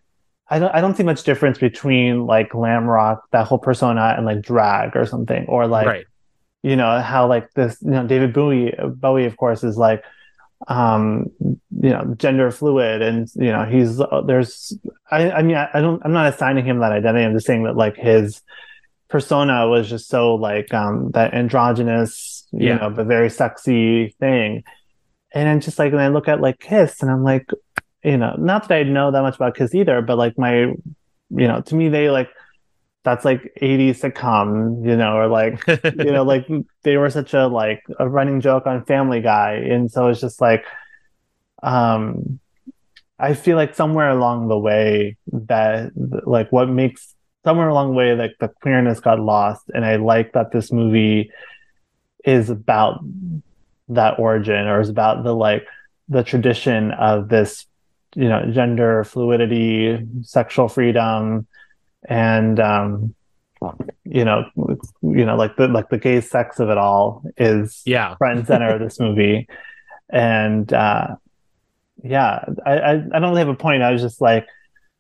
I don't I don't see much difference between like glam rock that whole persona and like drag or something or like right. you know how like this you know David Bowie Bowie of course is like um you know gender fluid and you know he's there's I I mean I, I don't I'm not assigning him that identity I'm just saying that like his persona was just so like um that androgynous you Yeah. know but very sexy thing. And I'm just like when I look at like Kiss and I'm like you know not that I know that much about Kiss either but like my you know to me they like that's like 80s sitcom you know or like you know like they were such a like a running joke on family guy. And so it's just like um i feel like somewhere along the way that like what makes somewhere along the way, like the queerness got lost, and I like that this movie is about that origin or is about the like the tradition of this you know gender fluidity sexual freedom and um you know you know like the like the gay sex of it all is Yeah. front and center of this movie. And uh yeah I, I i don't really have a point. I was just like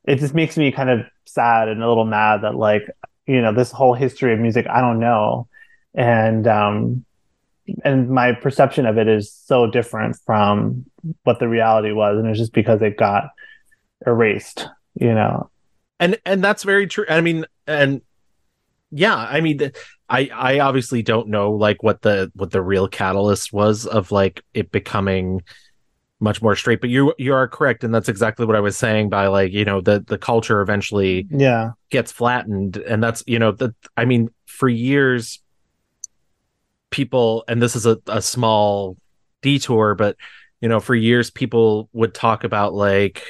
it just makes me kind of sad and a little mad that like you know this whole history of music i don't know. And um and my perception of it is so different from what the reality was and it's just because it got erased you know? And and that's very true. I mean and yeah i mean i i obviously don't know like what the what the real catalyst was of like it becoming much more straight but you you are correct and that's exactly what i was saying by like you know the the culture eventually yeah. gets flattened and that's you know that i mean for years people and this is a, a small detour but you know for years people would talk about like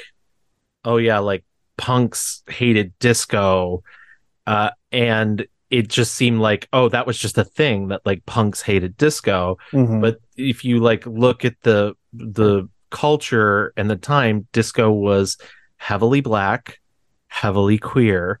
oh yeah like punks hated disco uh and it just seemed like oh that was just a thing that like punks hated disco Mhm. but if you like look at the the culture and the time disco was heavily black heavily queer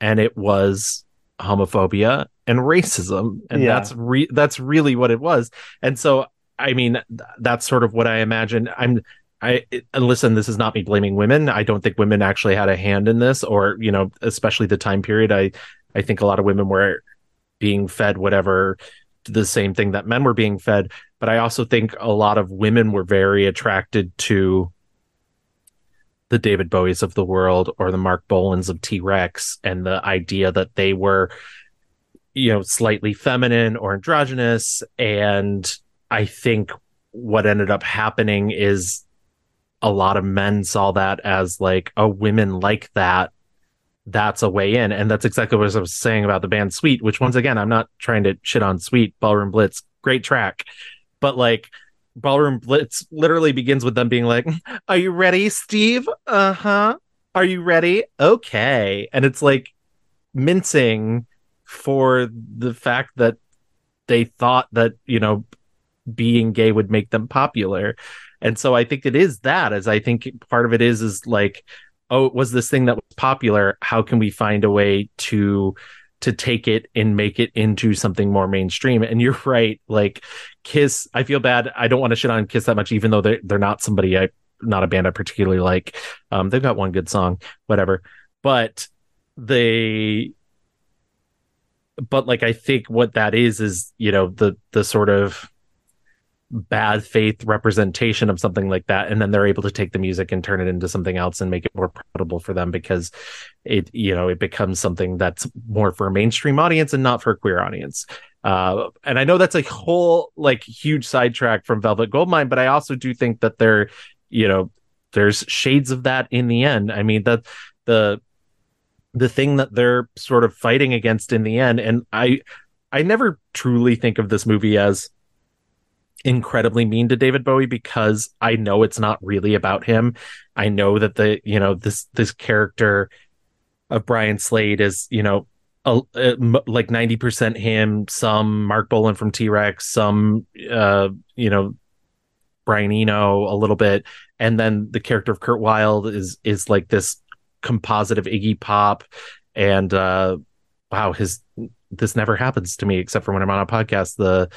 and it was homophobia and racism and Yeah. that's re- that's really what it was and so i mean th- that's sort of what i imagine i'm I and listen, this is not me blaming women. I don't think women actually had a hand in this, or you know, especially the time period. I I think a lot of women were being fed whatever the same thing that men were being fed. But I also think a lot of women were very attracted to the David Bowies of the world or the Marc Bolans of T Rex and the idea that they were, you know, slightly feminine or androgynous. And I think what ended up happening is a lot of men saw that as like a women like that. That's a way in. And that's exactly what i was saying about the band sweet which once again i'm not trying to shit on sweet ballroom blitz great track. But like ballroom blitz literally begins with them being like are you ready steve? Uh-huh. Are you ready? Okay. And it's like mincing for the fact that they thought that you know being gay would make them popular. And so i think it is that as i think part of it is is like oh it was this thing that was popular. How can we find a way to to take it and make it into something more mainstream. And you're right like kiss i feel bad. I don't want to shit on kiss that much even though they're, they're not somebody i not a band i particularly like. Um they've got one good song whatever. But they but like i think what that is is you know the the sort of bad faith representation of something like that and then they're able to take the music and turn it into something else and make it more profitable for them because it you know it becomes something that's more for a mainstream audience and not for a queer audience. Uh and i know that's a whole like huge sidetrack from velvet goldmine but i also do think that there you know there's shades of that in the end. I mean that the the thing that they're sort of fighting against in the end and i i never truly think of this movie as incredibly mean to David Bowie because I know it's not really about him. I know that the you know this this character of Brian Slade is you know a, a, like ninety percent him, some Marc Bolan from T Rex, some uh you know Brian Eno a little bit, and then the character of Kurt Wilde is is like this composite of Iggy Pop and uh wow his this never happens to me except for when I'm on a podcast the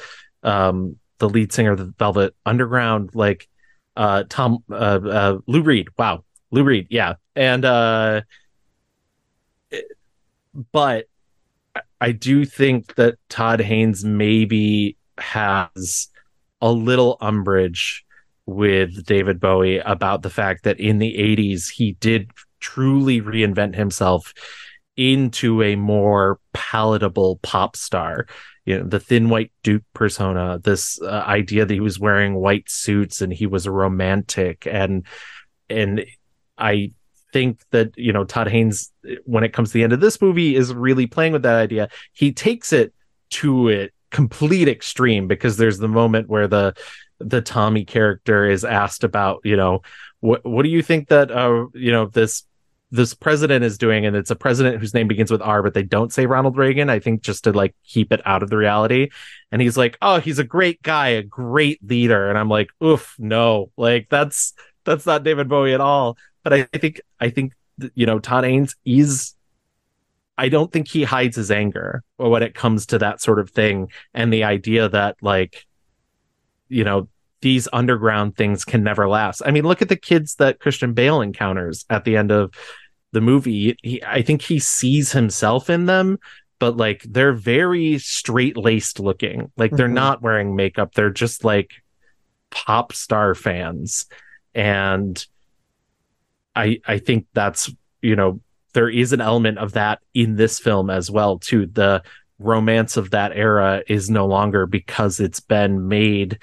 um the lead singer of the Velvet Underground, like uh Tom uh, uh Lou Reed. Wow. Lou Reed, yeah. And uh it- but I- do think that Todd Haynes maybe has a little umbrage with David Bowie about the fact that in the 80s he did truly reinvent himself into a more palatable pop star you know the thin white duke persona this uh, idea that he was wearing white suits and he was a romantic. And and i think that you know todd haynes when it comes to the end of this movie is really playing with that idea. He takes it to a complete extreme because there's the moment where the the tommy character is asked about you know what what do you think that uh you know this this president is doing, and it's a president whose name begins with R, but they don't say Ronald Reagan. I think just to like keep it out of the reality. And he's like, "Oh, he's a great guy, a great leader," and I'm like, "Oof, no, like that's that's not David Bowie at all." But I think I think you know Todd Haynes is. I don't think he hides his anger when it comes to that sort of thing, and the idea that like, you know, these underground things can never last. I mean, look at the kids that Christian Bale encounters at the end of the movie. He, I think he sees himself in them, but like they're very straight laced looking. Like they're Mhm. not wearing makeup. They're just like pop star fans. And I I think that's, you know, there is an element of that in this film as well, too. The romance of that era is no longer because it's been made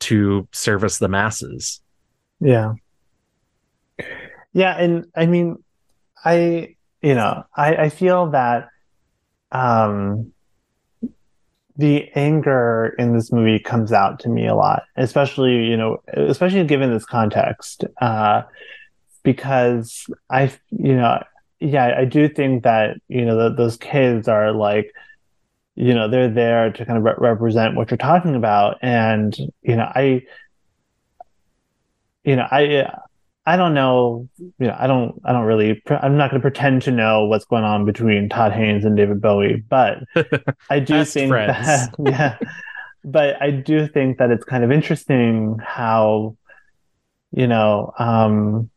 to service the masses. Yeah. Yeah, and I mean, I you know, I I feel that um the anger in this movie comes out to me a lot, especially, you know, especially given this context. Uh because I, you know, yeah, I do think that, you know, those kids are like you know they're there to kind of re- represent what you're talking about and you know i you know i i don't know you know i don't i don't really pre- i'm not going to pretend to know what's going on between todd haynes and david bowie but i do think friends. that yeah but i do think that it's kind of interesting how you know um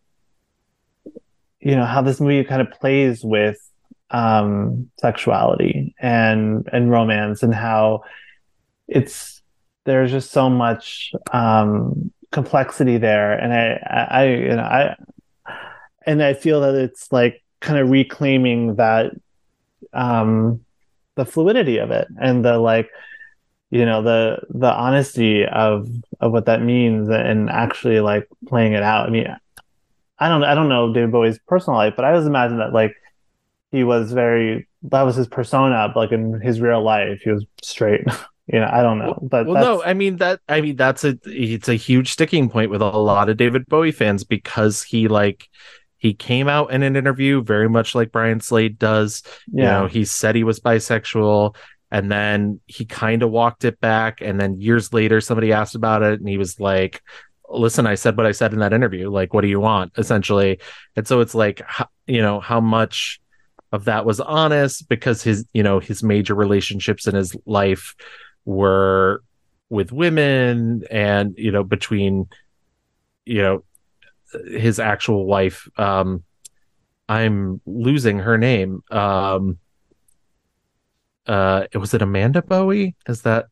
you know how this movie kind of plays with um sexuality and and romance and how it's there's just so much um complexity there. And i i, you know i and i feel that it's like kind of reclaiming that um the fluidity of it and the like you know the the honesty of of what that means and actually like playing it out. I mean i don't i don't know david bowie's personal life but i always imagine that like he was very that was his persona but like in his real life he was straight. You know i don't know but well no i mean that i mean that's a it's a huge sticking point with a lot of david bowie fans because he like he came out in an interview very much like brian slade does. You yeah. know he said he was bisexual and then he kind of walked it back and then years later somebody asked about it and he was like listen i said what i said in that interview like what do you want essentially? And so it's like you know how much of that was honest because his you know his major relationships in his life were with women and you know between you know his actual wife. Um i'm losing her name. Um uh was it amanda bowie? Is that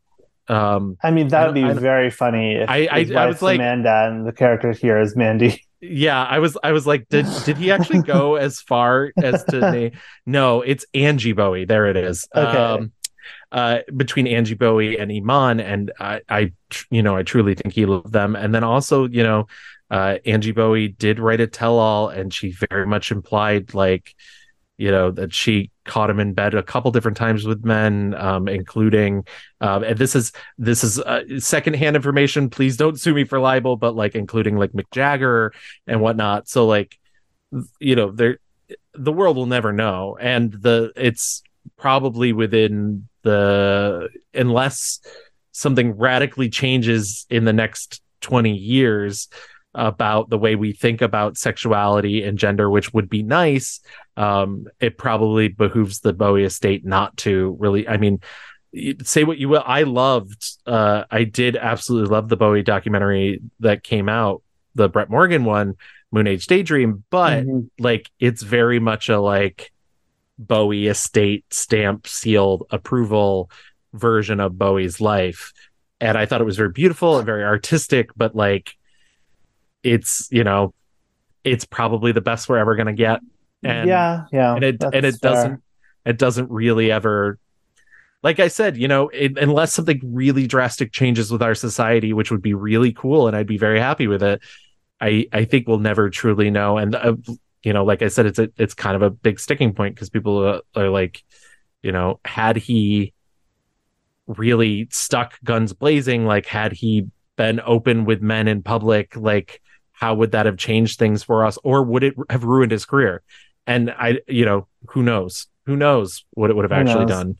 um i mean that would be very funny if I- I- I was like- amanda and the character here is mandy yeah i was i was like did did he actually go as far as to name no it's angie bowie. There it is. Okay. um uh between angie bowie and iman and i i tr- you know i truly think he loved them. And then also you know uh angie bowie did write a tell-all and she very much implied like you know that she caught him in bed a couple different times with men um including um and this is this is uh, secondhand information. Please don't sue me for libel but like including like mick jagger and whatnot. So like you know there the world will never know. And the it's probably within the unless something radically changes in the next 20 years about the way we think about sexuality and gender which would be nice um it probably behooves the bowie estate not to really i mean say what you will i loved uh i did absolutely love the bowie documentary that came out the brett morgen one moonage daydream but Mhm. like it's very much a like bowie estate stamp sealed approval version of bowie's life and i thought it was very beautiful and very artistic but like it's you know it's probably the best we're ever going to get and yeah yeah and it and it fair. doesn't it doesn't really ever like i said you know it, unless something really drastic changes with our society which would be really cool and i'd be very happy with it i i think we'll never truly know and uh, you know like i said it's a, it's kind of a big sticking point because people are, are like you know had he really stuck guns blazing like had he been open with men in public like how would that have changed things for us or would it have ruined his career and I, you know, who knows? Who knows what it would have Who actually knows? done?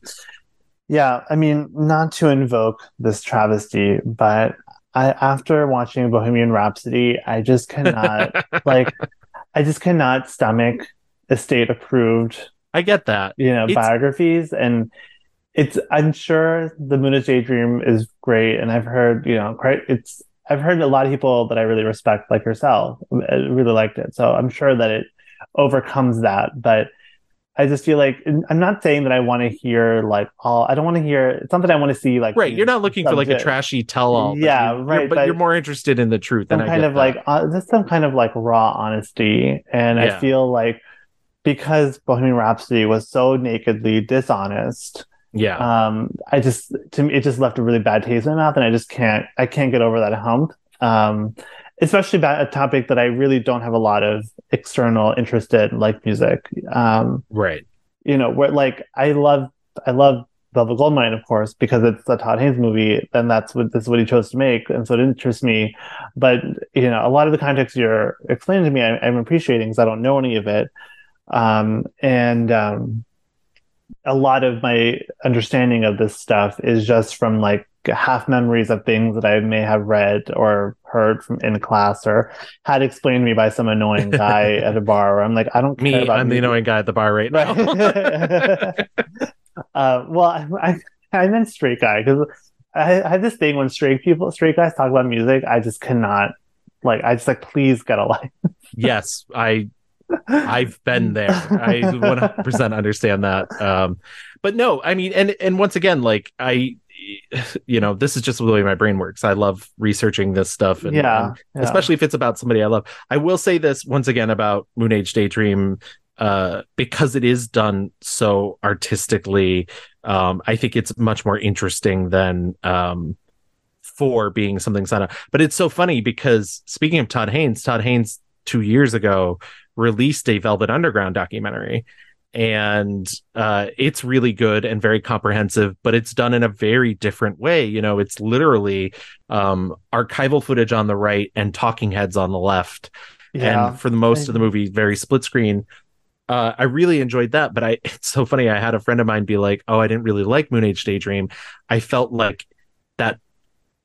Yeah, I mean, not to invoke this travesty, but I after watching Bohemian Rhapsody, I just cannot like I just cannot stomach estate approved, I get that. you know, It's- biographies and it's I'm sure the Moonage Daydream is great and I've heard, you know, quite it's I've heard a lot of people that I really respect like yourself uh, really liked it. So I'm sure that it overcomes that, but I just feel like I'm not saying that I want to hear like all. I don't want to hear. It's not that I want to see like Right. You're not looking for like a trashy tell all. Yeah, you're, right, But, but- you're more interested in the truth. some kind of that. like uh, just some kind of like raw honesty, and Yeah. I feel like because Bohemian Rhapsody was so nakedly dishonest, yeah. um, I just to me it just left a really bad taste in my mouth, and I just can't I can't get over that hump. Um, especially about a topic that I really don't have a lot of external interest in, like music. Um, right. you know, where like I love I love Velvet Goldmine, of course, because it's a Todd Haynes movie, and that's what this is what he chose to make, and so it interests me. But you know, a lot of the context you're explaining to me, I, I'm appreciating because I don't know any of it, um, and um, a lot of my understanding of this stuff is just from like half memories of things that I may have read or heard from in class or had explained to me by some annoying guy at a bar. Where I'm like, I don't Me, care about I'm the annoying guy at the bar right now. Uh, well, I, I, I meant straight guy because I, I have this thing when straight people, straight guys talk about music, I just cannot. Like, I just like, please get a life. yes, I I've been there. I 100% understand that. Um, but no, I mean, and and once again, like I, you know, this is just the way my brain works. I love researching this stuff, and, yeah, and yeah. especially if it's about somebody I love. I will say this once again about Moonage Daydream, uh, because it is done so artistically. Um, I think it's much more interesting than um, for being something up. But it's so funny because speaking of Todd Haynes, Todd Haynes two years ago released a Velvet Underground documentary. And uh, it's really good and very comprehensive, but it's done in a very different way. You know, it's literally um, archival footage on the right and talking heads on the left. yeah. And for the most of the movie, very split screen. Uh, I really enjoyed that, but I it's so funny. I had a friend of mine be like, "Oh, I didn't really like Moonage Daydream. I felt like that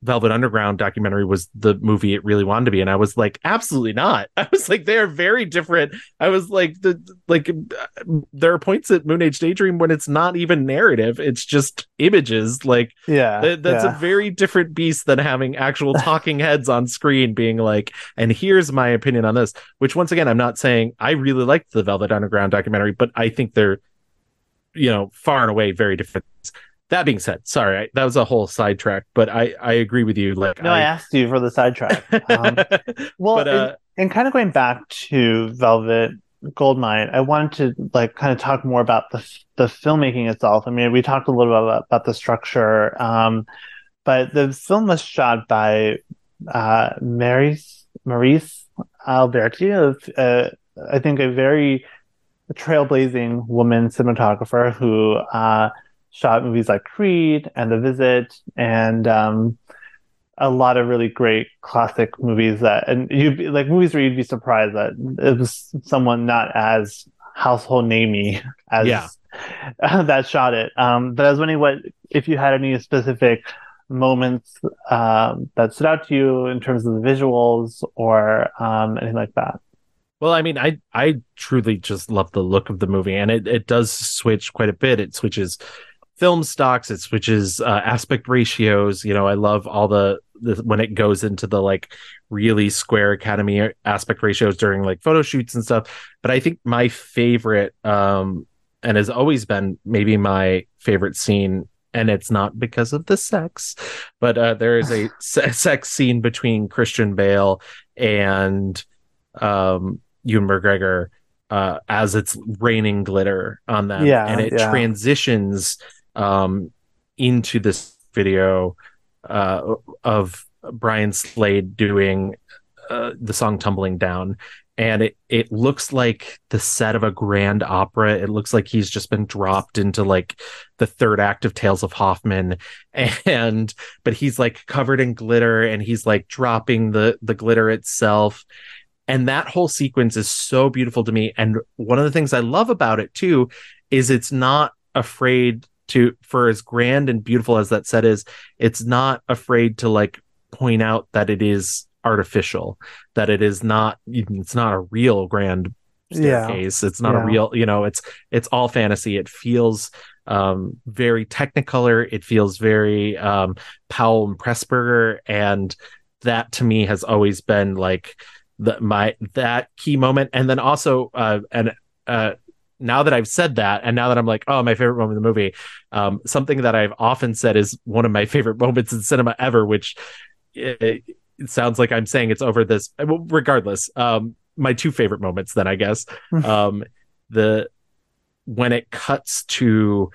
Velvet Underground documentary was the movie it really wanted to be," and I was like, "Absolutely not." I was like, "They're very different." I was like, "the like uh, there are points at Moonage Daydream when it's not even narrative; it's just images. Like yeah, Th- that's yeah. a very different beast than having actual talking heads on screen being like, and here's my opinion on this. Which, once again, I'm not saying I really liked the Velvet Underground documentary, but I think they're, you know, far and away very different. That being said, sorry, I, that was a whole sidetrack, but I I agree with you. Like, no, I asked you for the sidetrack. Um, well, but uh, and, and kind of going back to Velvet Goldmine, I wanted to like kind of talk more about the the filmmaking itself. I mean, we talked a little bit about, about the structure, um, but the film was shot by uh, Maryse Maryse Alberti, uh, I think a very trailblazing woman cinematographer who uh, shot movies like Creed and The Visit and um, a lot of really great classic movies that and you like movies where you'd be surprised that it was someone not as household namey as Yeah. that shot it. Um, but I was wondering what if you had any specific moments um, that stood out to you in terms of the visuals or um, anything like that. Well, I mean, I I truly just love the look of the movie, and it it does switch quite a bit. It switches film stocks, it switches uh, aspect ratios. You know, I love all the, the when it goes into the like really square Academy aspect ratios during like photo shoots and stuff. But I think my favorite, um, and has always been maybe my favorite scene. And it's not because of the sex, but uh, there is a se- sex scene between Christian Bale and um Ewan McGregor uh as it's raining glitter on them Yeah, and it yeah. transitions um into this video uh of Brian Slade doing uh, the song tumbling down. And it it looks like the set of a grand opera. It looks like he's just been dropped into like the third act of Tales of Hoffmann. And but he's like covered in glitter and he's like dropping the the glitter itself. And that whole sequence is so beautiful to me. And one of the things i love about it too is it's not afraid to for as grand and beautiful as that set is it's not afraid to like point out that it is artificial that it is not it's not a real grand Yeah. staircase. It's not Yeah. a real you know it's it's all fantasy. It feels um very technicolor. It feels very um powell and pressburger. And that to me has always been like the my that key moment. And then also uh and uh now that I've said that, and now that I'm like, oh, my favorite moment in the movie, um, something that I've often said is one of my favorite moments in cinema ever, which it, it sounds like I'm saying it's over this. well, Regardless, um, my two favorite moments, then I guess, um, the when it cuts to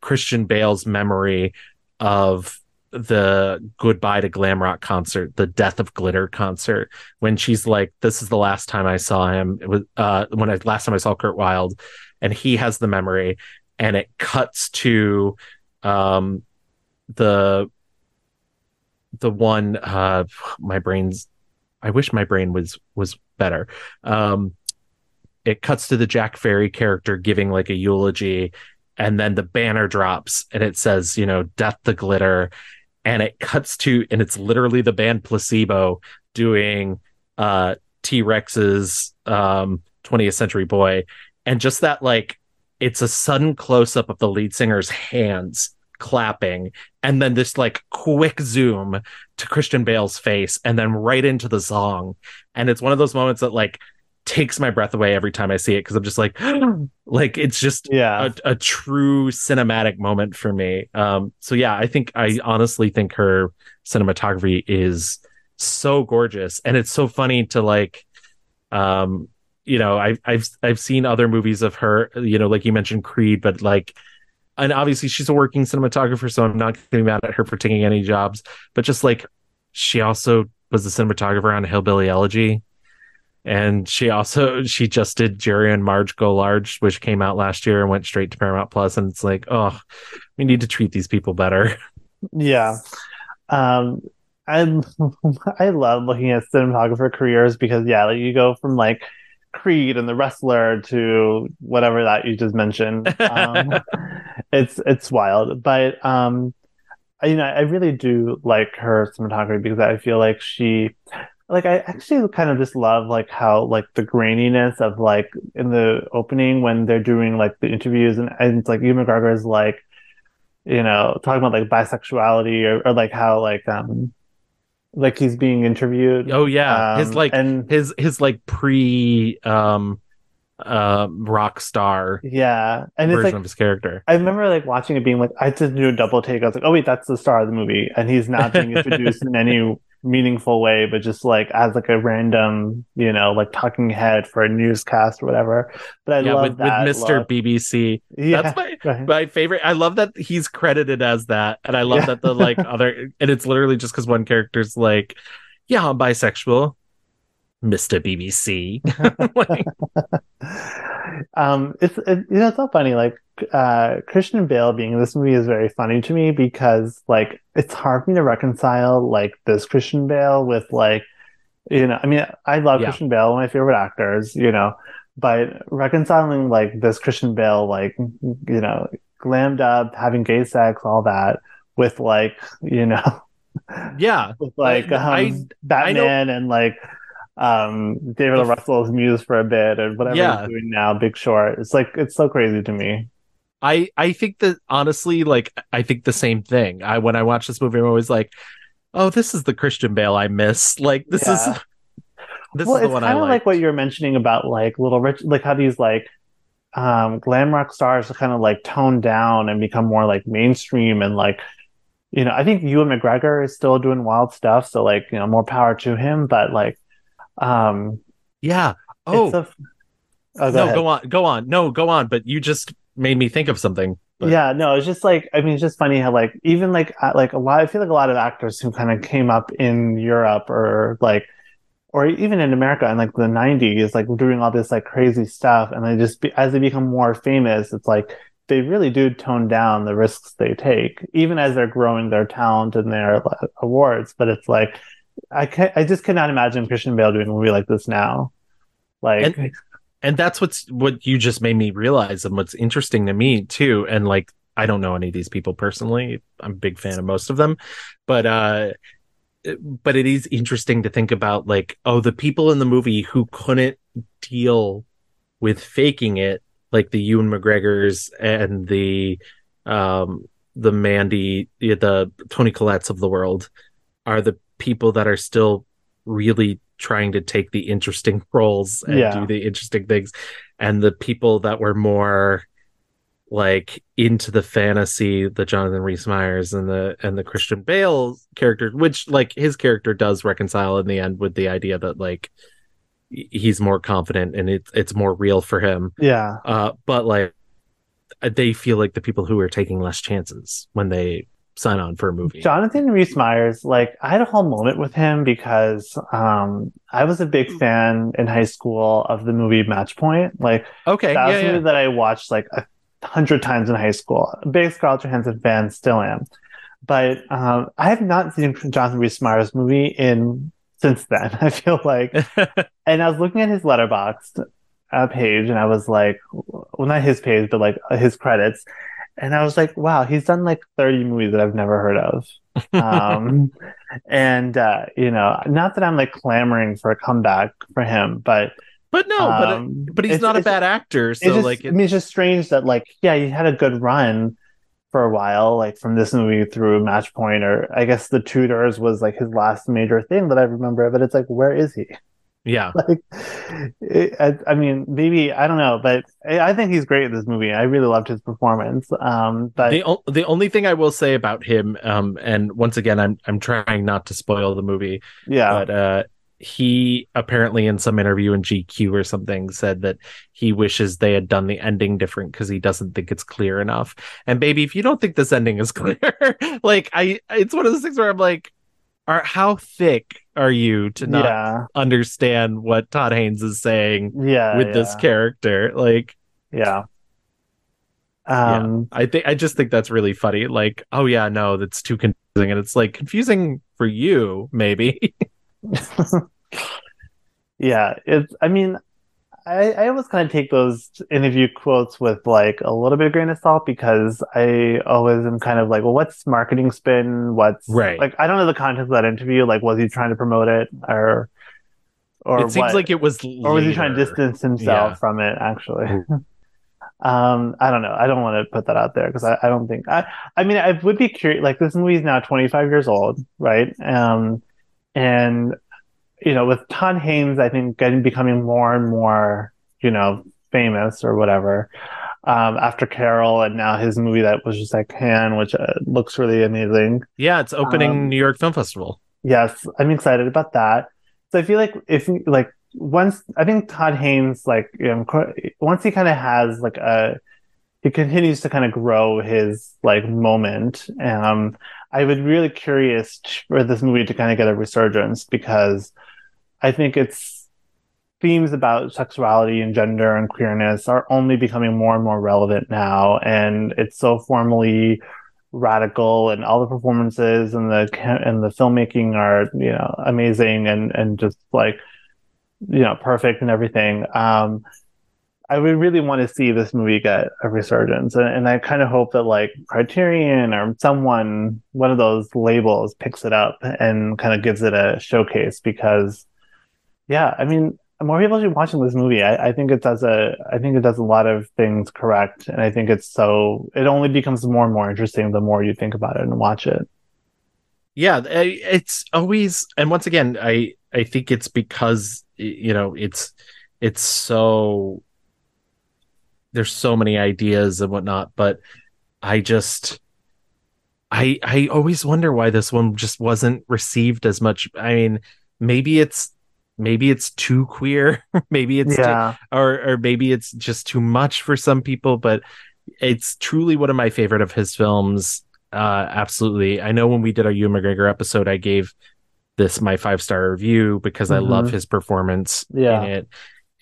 Christian Bale's memory of the goodbye to glam rock concert the death of glitter concert when she's like this is the last time i saw him it was uh when i last time i saw curt wild and he has the memory and it cuts to um the the one uh my brain's i wish my brain was was better. Um it cuts to the jack fairy character giving like a eulogy and then the banner drops and it says you know death the glitter and it cuts to and it's literally the band placebo doing uh t-rex's um 20th century boy. And just that like it's a sudden close up of the lead singer's hands clapping and then this like quick zoom to Christian Bale's face and then right into the song. And it's one of those moments that like takes my breath away every time I see it because I'm just like like it's just Yeah. a, a true cinematic moment for me um so yeah I think I honestly think her cinematography is so gorgeous and it's so funny to like um you know I, I've I've seen other movies of her you know like you mentioned Creed but like and obviously she's a working cinematographer so I'm not getting mad at her for taking any jobs but just like she also was the cinematographer on Hillbilly Elegy and she also she just did Jerry and Marge Go Large which came out last year and went straight to Paramount Plus and it's like oh we need to treat these people better Yeah. Um I I love looking at cinematographer careers because yeah, like you go from like Creed and the wrestler to whatever that you just mentioned. Um, it's it's wild. But um I, you know, I really do like her cinematography because I feel like she like I actually kind of just love like how like the graininess of like in the opening when they're doing like the interviews and, and it's like Ewan McGregor is like you know talking about like bisexuality or, or like how like um like he's being interviewed. Oh yeah. His Um, like and his his like pre um uh rock star yeah. And it's like of his character. I remember like watching it being like I just do a double take. I was like oh wait that's the star of the movie. And he's not being introduced in any meaningful way but just like as like a random you know like talking head for a newscast or whatever but I yeah love with, with Mr. BBC yeah that's my right. my favorite i love that he's credited as that and i love Yeah. that the like other and it's literally just because one character's like yeah i'm bisexual mr bbc like, um it's it, you know it's so funny like uh Christian Bale being in this movie is very funny to me because like it's hard for me to reconcile like this Christian Bale with like you know I mean I love Yeah. Christian Bale one of my favorite actors you know but reconciling like this Christian Bale like you know glammed up having gay sex all that with like you know yeah with like I- um, I- I Batman and like um David. Russell's muse for a bit and whatever Yeah. he's doing now, Big Short. It's like it's so crazy to me. I I think that honestly, like I think the same thing. I when I watch this movie, I'm always like, oh, this is the Christian Bale I miss. Like this Yeah. is this well, is the it's one I like. like what you were mentioning about like Little Rich, like how these like um glam rock stars are kind of like tone down and become more like mainstream and like you know, I think Ewan McGregor is still doing wild stuff, so like you know, more power to him. But like, um, yeah. Oh a, oh, go no, ahead. go on, go on. No, go on. But you just made me think of something. But- Yeah, no, it's just like I mean, it's just funny how like even like uh, like a lot. I feel like a lot of actors who kind of came up in Europe or like, or even in America in like the '90s, like doing all this like crazy stuff, and they just be, as they become more famous, it's like they really do tone down the risks they take, even as they're growing their talent and their awards. But it's like I can I just cannot imagine Christian Bale doing a movie like this now. Like, And- and that's what's what you just made me realize and what's interesting to me too. And like i don't know any of these people personally. I'm a big fan of most of them. But uh but it is interesting to think about like oh the people in the movie who couldn't deal with faking it like the ewan mcgregors and the um the mandy the, toni collettes of the world are the people that are still really trying to take the interesting roles and Yeah. do the interesting things. And the people that were more like into the fantasy the jonathan rhys myers and the and the christian bale character which like his character does reconcile in the end with the idea that like he's more confident and it's it's more real for him. Yeah, uh but like they feel like the people who are taking less chances when they sign on for a movie Jonathan Rhys Meyers, like I had a whole moment with him because um I was a big fan in high school of the movie Match Point. Like okay that was yeah, a yeah. movie that I watched like a hundred times in high school. A big Scarlett Johansson fan, still am. But um I have not seen Jonathan Rhys Meyers movie in since then. I feel like and I was looking at his Letterboxd uh, page and I was like, well, not his page, but like his credits. And I was like, wow, he's done like 30 movies that I've never heard of. Um, and, uh, you know, not that I'm like clamoring for a comeback for him, but, but no but um, but he's not a bad actor so just, like I mean, it's just strange that like, yeah, he had a good run for a while, like from this movie through Match Point, or I guess The Tudors was like his last major thing that I remember, but it's like, where is he? Yeah. Like it, I, I mean maybe i don't know but I, I think he's great in this movie. I really loved his performance um but the o- the only thing I will say about him, um, and once again, I'm I'm trying not to spoil the movie, yeah. but uh, he apparently in some interview in GQ or something said that he wishes they had done the ending different because he doesn't think it's clear enough. And baby, if you don't think this ending is clear, like I, it's one of those things where I'm like, are how thick are you to not yeah understand what Todd Haynes is saying yeah with this character? Like. yeah um I think I just think that's really funny. Like, oh yeah, no, that's too confusing, and it's like confusing for you, maybe. yeah it's i mean I, I always kind of take those interview quotes with like a little bit of grain of salt because I always am kind of like, well, what's marketing spin? What's Right. like I don't know the context of that interview. Like, was he trying to promote it or or it seems what? like it was, or was he trying to distance himself Yeah. from it actually um i don't know i don't want to put that out there because I, I don't think i i mean i would be curious like this movie is now 25 years old right um and you know with todd haynes i think getting becoming more and more you know famous or whatever um after carol and now his movie that was just like Cannes which uh, looks really amazing Yeah, it's opening Um, New York Film Festival. Yes, I'm excited about that. So I feel like if like once I think Todd Haynes like you know, once he kind of has like a he continues to kind of grow his like moment. Um, I would really curious for this movie to kind of get a resurgence because I think it's themes about sexuality and gender and queerness are only becoming more and more relevant now, and it's so formally radical and all the performances and the and the filmmaking are you know amazing and and just like you know perfect and everything. Um i would really want to see this movie get a resurgence and, and i kind of hope that like criterion or someone one of those labels picks it up and kind of gives it a showcase because yeah i mean more people should be watching this movie. I, I think it does a I think it does a lot of things correct, and I think it's so it only becomes more and more interesting the more you think about it and watch it. Yeah, it's always, and once again, I I think it's because you know it's it's so there's so many ideas and whatnot, but I just I I always wonder why this one just wasn't received as much. I mean, maybe it's maybe it's too queer, maybe it's too- yeah, or or maybe it's just too much for some people, but it's truly one of my favorite of his films. Uh, absolutely. I know when we did our Ewan McGregor episode, I gave this my five star review because I love his performance Yeah. in it.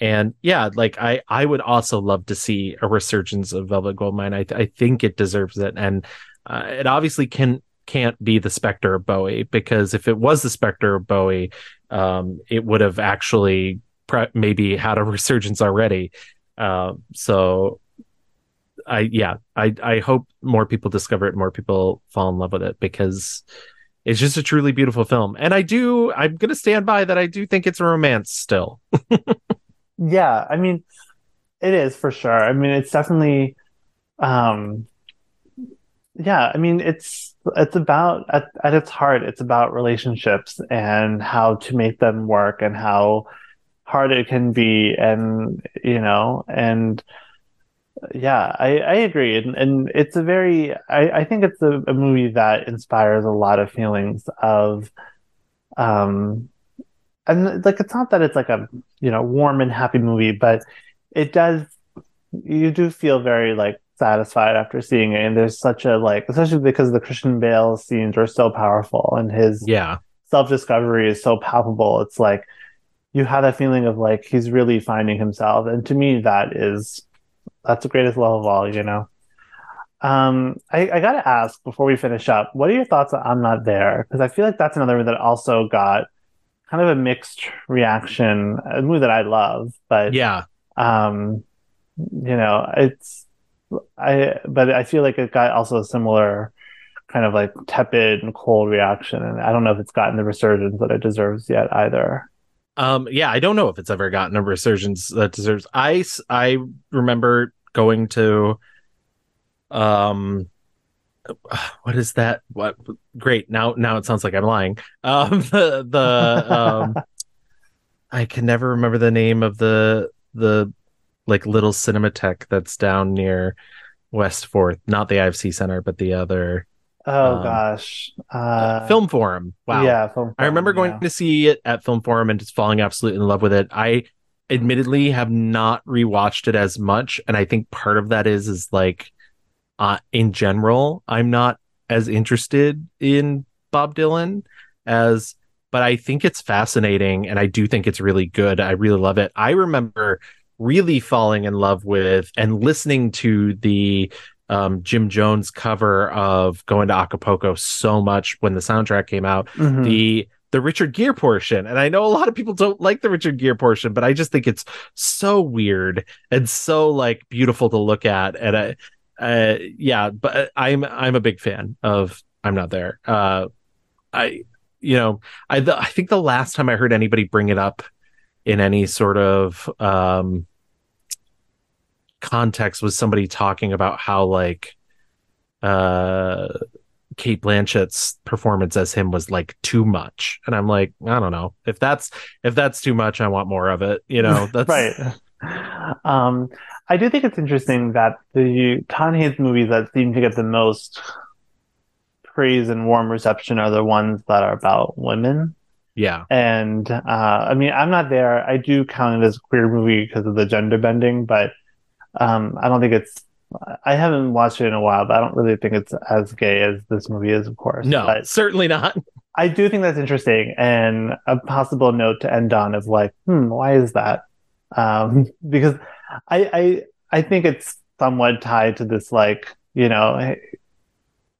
And yeah, like I, I would also love to see a resurgence of Velvet Goldmine. I, I think it deserves it, and uh, it obviously can can't be the specter of Bowie because if it was the specter of Bowie, um, it would have actually pre- maybe had a resurgence already. Uh, so I yeah, I I hope more people discover it, more people fall in love with it because it's just a truly beautiful film. And I do I'm gonna stand by that I do think it's a romance still. Yeah, I mean, it is for sure. I mean, it's definitely, um, yeah. I mean, it's it's about at at its heart, it's about relationships and how to make them work and how hard it can be, and you know, and yeah, I I agree, and and it's a very I I think it's a, a movie that inspires a lot of feelings of, um, and like it's not that it's like a you know warm and happy movie, but it does you do feel very like satisfied after seeing it. And there's such a like especially because the christian bale scenes are so powerful and his Yeah. self-discovery is so palpable. It's like you have that feeling of like he's really finding himself. And to me that is that's the greatest love of all you know? Um i, I gotta ask before we finish up what are your thoughts on i'm not there? Because i feel like that's another movie that also got kind of a mixed reaction a movie that i love but Yeah. um you know it's i but i feel like it got also a similar kind of like tepid and cold reaction and i don't know if it's gotten the resurgence that it deserves yet either Um, yeah, I don't know if it's ever gotten a resurgence that deserves. I I remember going to, um, what is that? What? Great. Now, now it sounds like I'm lying. Um, the the um, I can never remember the name of the the like little cinematheque that's down near West Fourth, not the IFC Center, but the other oh Um, gosh uh Film Forum. Wow. yeah film I remember forum, going to see it at Film Forum and just falling absolutely in love with it. I admittedly have not rewatched it as much, and I think part of that is is like, uh, in general, I'm not as interested in Bob Dylan as, but I think it's fascinating, and I do think it's really good. I really love it. I remember really falling in love with and listening to the um, Jim James cover of "Going to Acapulco" so much when the soundtrack came out. Mhm. the the Richard Gere portion. And I know a lot of people don't like the Richard Gere portion, but I just think it's so weird and so like beautiful to look at. And I, uh, yeah, but I'm I'm a big fan of I'm not there. Uh, I you know I the, I think the last time I heard anybody bring it up in any sort of um context was somebody talking about how like uh Cate Blanchett's performance as him was like too much. And I'm like, I don't know. If that's if that's too much, I want more of it. You know, that's right um i do think it's interesting that the Haynes movies that seem to get the most praise and warm reception are the ones that are about women Yeah. And uh, I mean, I'm not there. I do count it as a queer movie because of the gender bending, but um, I don't think it's. I haven't watched it in a while, but I don't really think it's as gay as this movie is, of course. No, But certainly not. I do think that's interesting and a possible note to end on of like, hmm, why is that? Um, because I, I I think it's somewhat tied to this like, you know,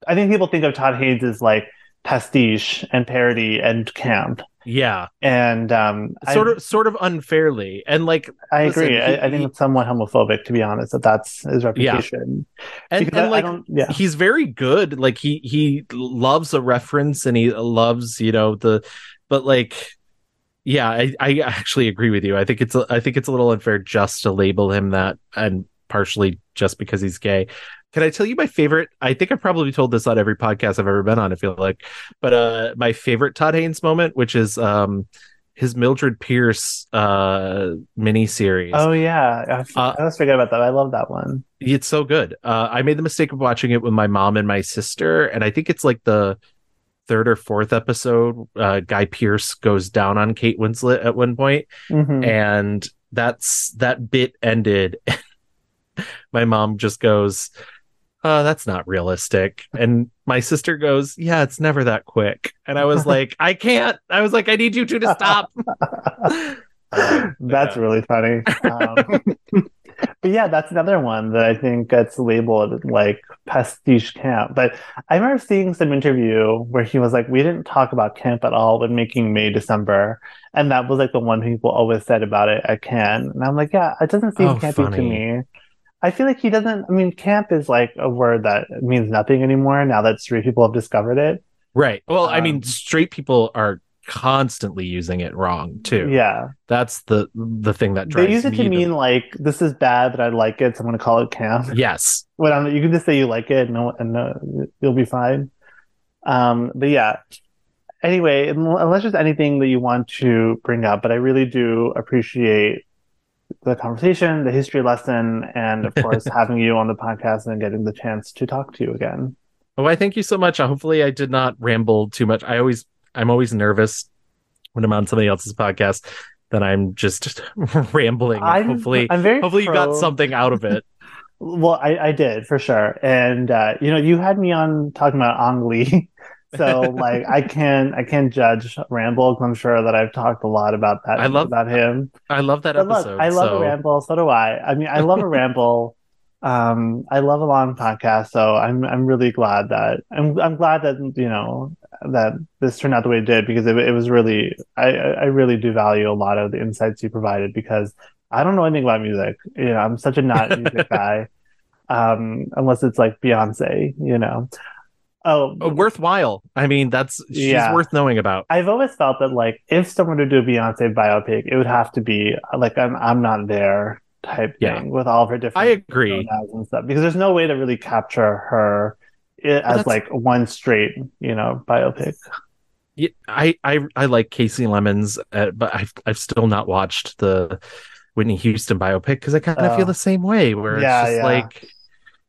I think people think of Todd Haynes as like pastiche and parody and camp. Yeah. And um, Sort I, of sort of unfairly. And like I listen, agree. he- I, I think it's somewhat homophobic, to be honest. That that's his reputation. and, and I- like yeah. he's very good. Like he he loves a reference and he loves, you know, the but like yeah, I, I actually agree with you. I think it's a, I think it's a little unfair just to label him that and partially just because he's gay. Can I tell you my favorite? I think I've probably told this on every podcast I've ever been on, I feel like. But uh my favorite Todd Haynes moment, which is um his Mildred Pierce uh mini series. Oh yeah, I, f- Uh, I always forget about that. I love that one. It's so good. Uh, I made the mistake of watching it with my mom and my sister, and I think it's like the third or fourth episode. Uh, Guy Pearce goes down on Kate Winslet at one point, Mhm. and that's that bit ended. my mom just goes, "Uh, that's not realistic," and my sister goes, "Yeah, it's never that quick." And I was like, "I can't." I was like, "I need you two to stop." That's Yeah. really funny. Um, but yeah, that's another one that I think gets labeled like pastiche camp. But I remember seeing some interview where he was like, "We didn't talk about camp at all when making May December," and that was like the one people always said about it at Cannes. And I'm like, yeah, it doesn't seem Oh, campy funny. to me. I feel like he doesn't. I mean, camp is like a word that means nothing anymore now that straight people have discovered it. Right. Well, I mean, Um, straight people are constantly using it wrong too. Yeah, That's the the thing that drives they use it me to the- mean like this is bad, but I like it, so I'm going to call it camp. Yes. When I'm, you can just say you like it, and, and no, you'll be fine. Um, but yeah. Anyway, unless there's anything that you want to bring up, but I really do appreciate the conversation, the history lesson, and of course having you on the podcast and getting the chance to talk to you again. Oh, I thank you so much. Hopefully, I did not ramble too much. I always, I'm always nervous when I'm on somebody else's podcast that I'm just rambling. I'm- hopefully, I'm very hopefully you got something out of it. Well, I, I did for sure, and uh, you know, you had me on talking about Ang Lee, so like I can I can judge ramble I'm sure that I've talked a lot about that I love- about him. I love that But look, episode. I love so- a ramble. So do I. I mean, I love a ramble. Um, I love a long podcast. So I'm I'm really glad that I'm I'm glad that you know that this turned out the way it did because it, it was really I I I really do value a lot of the insights you provided because I don't know anything about music. You know, I'm such a not music guy. Um, unless it's like Beyonce, you know. Oh, Uh, worthwhile. I mean, that's she's Yeah. worth knowing about. I've always felt that like if someone would do a Beyonce biopic, it would have to be like I'm I'm not there type Yeah. thing with all of her different I agree. and stuff because there's no way to really capture her as that's- like one straight you know biopic. Yeah, I, I I like Kasi Lemmons, uh, but I've I've still not watched the Whitney Houston biopic because I kind of Oh. feel the same way. Where Yeah, it's just yeah. like,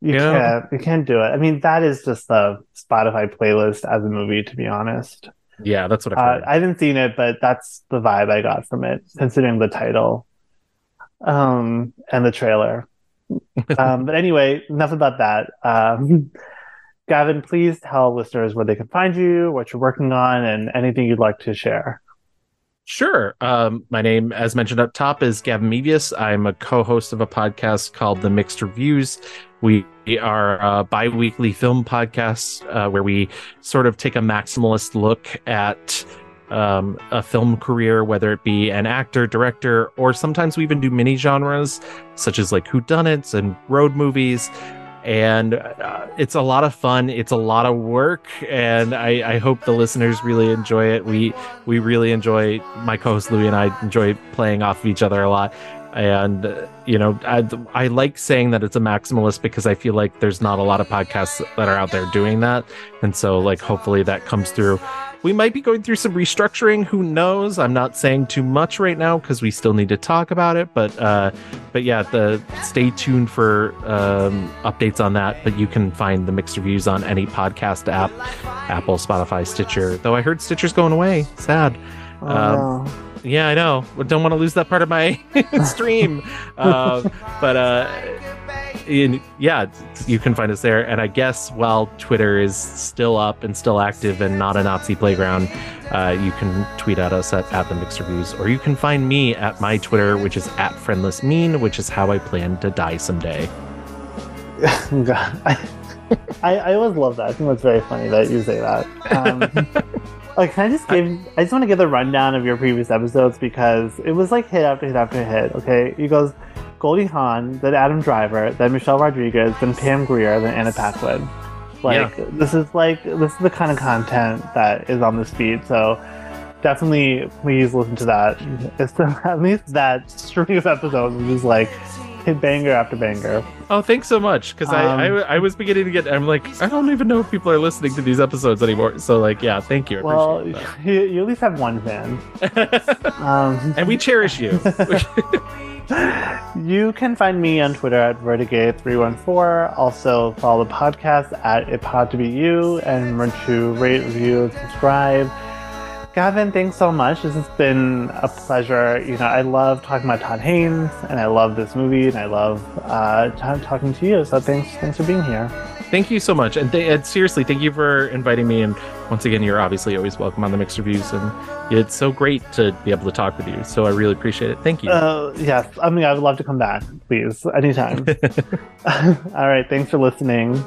You Yeah. can't you can't do it. I mean that is just the Spotify playlist as a movie to be honest. yeah, that's what Uh. I haven't seen it, but that's the vibe I got from it, considering the title, um, and the trailer. um, but anyway, enough about that. Um, Gavin, please tell listeners where they can find you, what you're working on, and anything you'd like to share. Sure. Um, my name, as mentioned up top, is Gavin Mevius. I'm a co-host of a podcast called The Mixed Reviews. We are a bi-weekly film podcast uh, where we sort of take a maximalist look at um, a film career, whether it be an actor, director, or sometimes we even do mini genres such as like whodunits and road movies. And uh, it's a lot of fun. It's a lot of work, and I, I hope the listeners really enjoy it. We we really enjoy my co-host Louis and I enjoy playing off of each other a lot. And uh, you know, I, I like saying that it's a maximalist because I feel like there's not a lot of podcasts that are out there doing that, and so like hopefully that comes through. We might be going through some restructuring. Who knows? I'm not saying too much right now because we still need to talk about it. But uh, but yeah, the stay tuned for um, updates on that. But you can find the mixed reviews on any podcast app, Apple, Spotify, Stitcher. Though I heard Stitcher's going away. Sad. Um, Yeah, I know. I don't want to lose that part of my stream. Uh, but uh, in, yeah, you can find us there. And I guess while Twitter is still up and still active and not a Nazi playground, uh, you can tweet at us at, at the mixed reviews, or you can find me at my Twitter, which is at friendless mean, which is how I plan to die someday. God, I, I, always love that. I think it's very funny that you say that. Um, like, can I just give? I just want to give the rundown of your previous episodes because it was like hit after hit after hit. Okay, he goes Goldie Hawn, then Adam Driver, then Michelle Rodriguez, then Pam Grier, then Anna Paquin. Like this is like this is the kind of content that is on this feed. So definitely, please listen to that. It's the, at least that string of episodes is like hit banger after banger. Oh, thanks so much. Because I, Um, I, I was beginning to get, I'm like, I don't even know if people are listening to these episodes anymore. So, like, yeah, thank you. I Well, appreciate you, you at least have one fan. Um, and we cherish you. you can find me on Twitter at Vertigay314. Also, follow the podcast at It Pod to Be You and remember to rate, review, subscribe. Gavin, thanks so much. This has been a pleasure. You know, I love talking about Todd Haynes, and I love this movie, and I love uh, talking to you. So thanks, thanks for being here. thank you so much, and, th- and seriously, thank you for inviting me. And once again, you're obviously always welcome on the mixed reviews, and it's so great to be able to talk with you. So I really appreciate it. Thank you. Uh, yes, I mean, I would love to come back, please, anytime. All right, thanks for listening.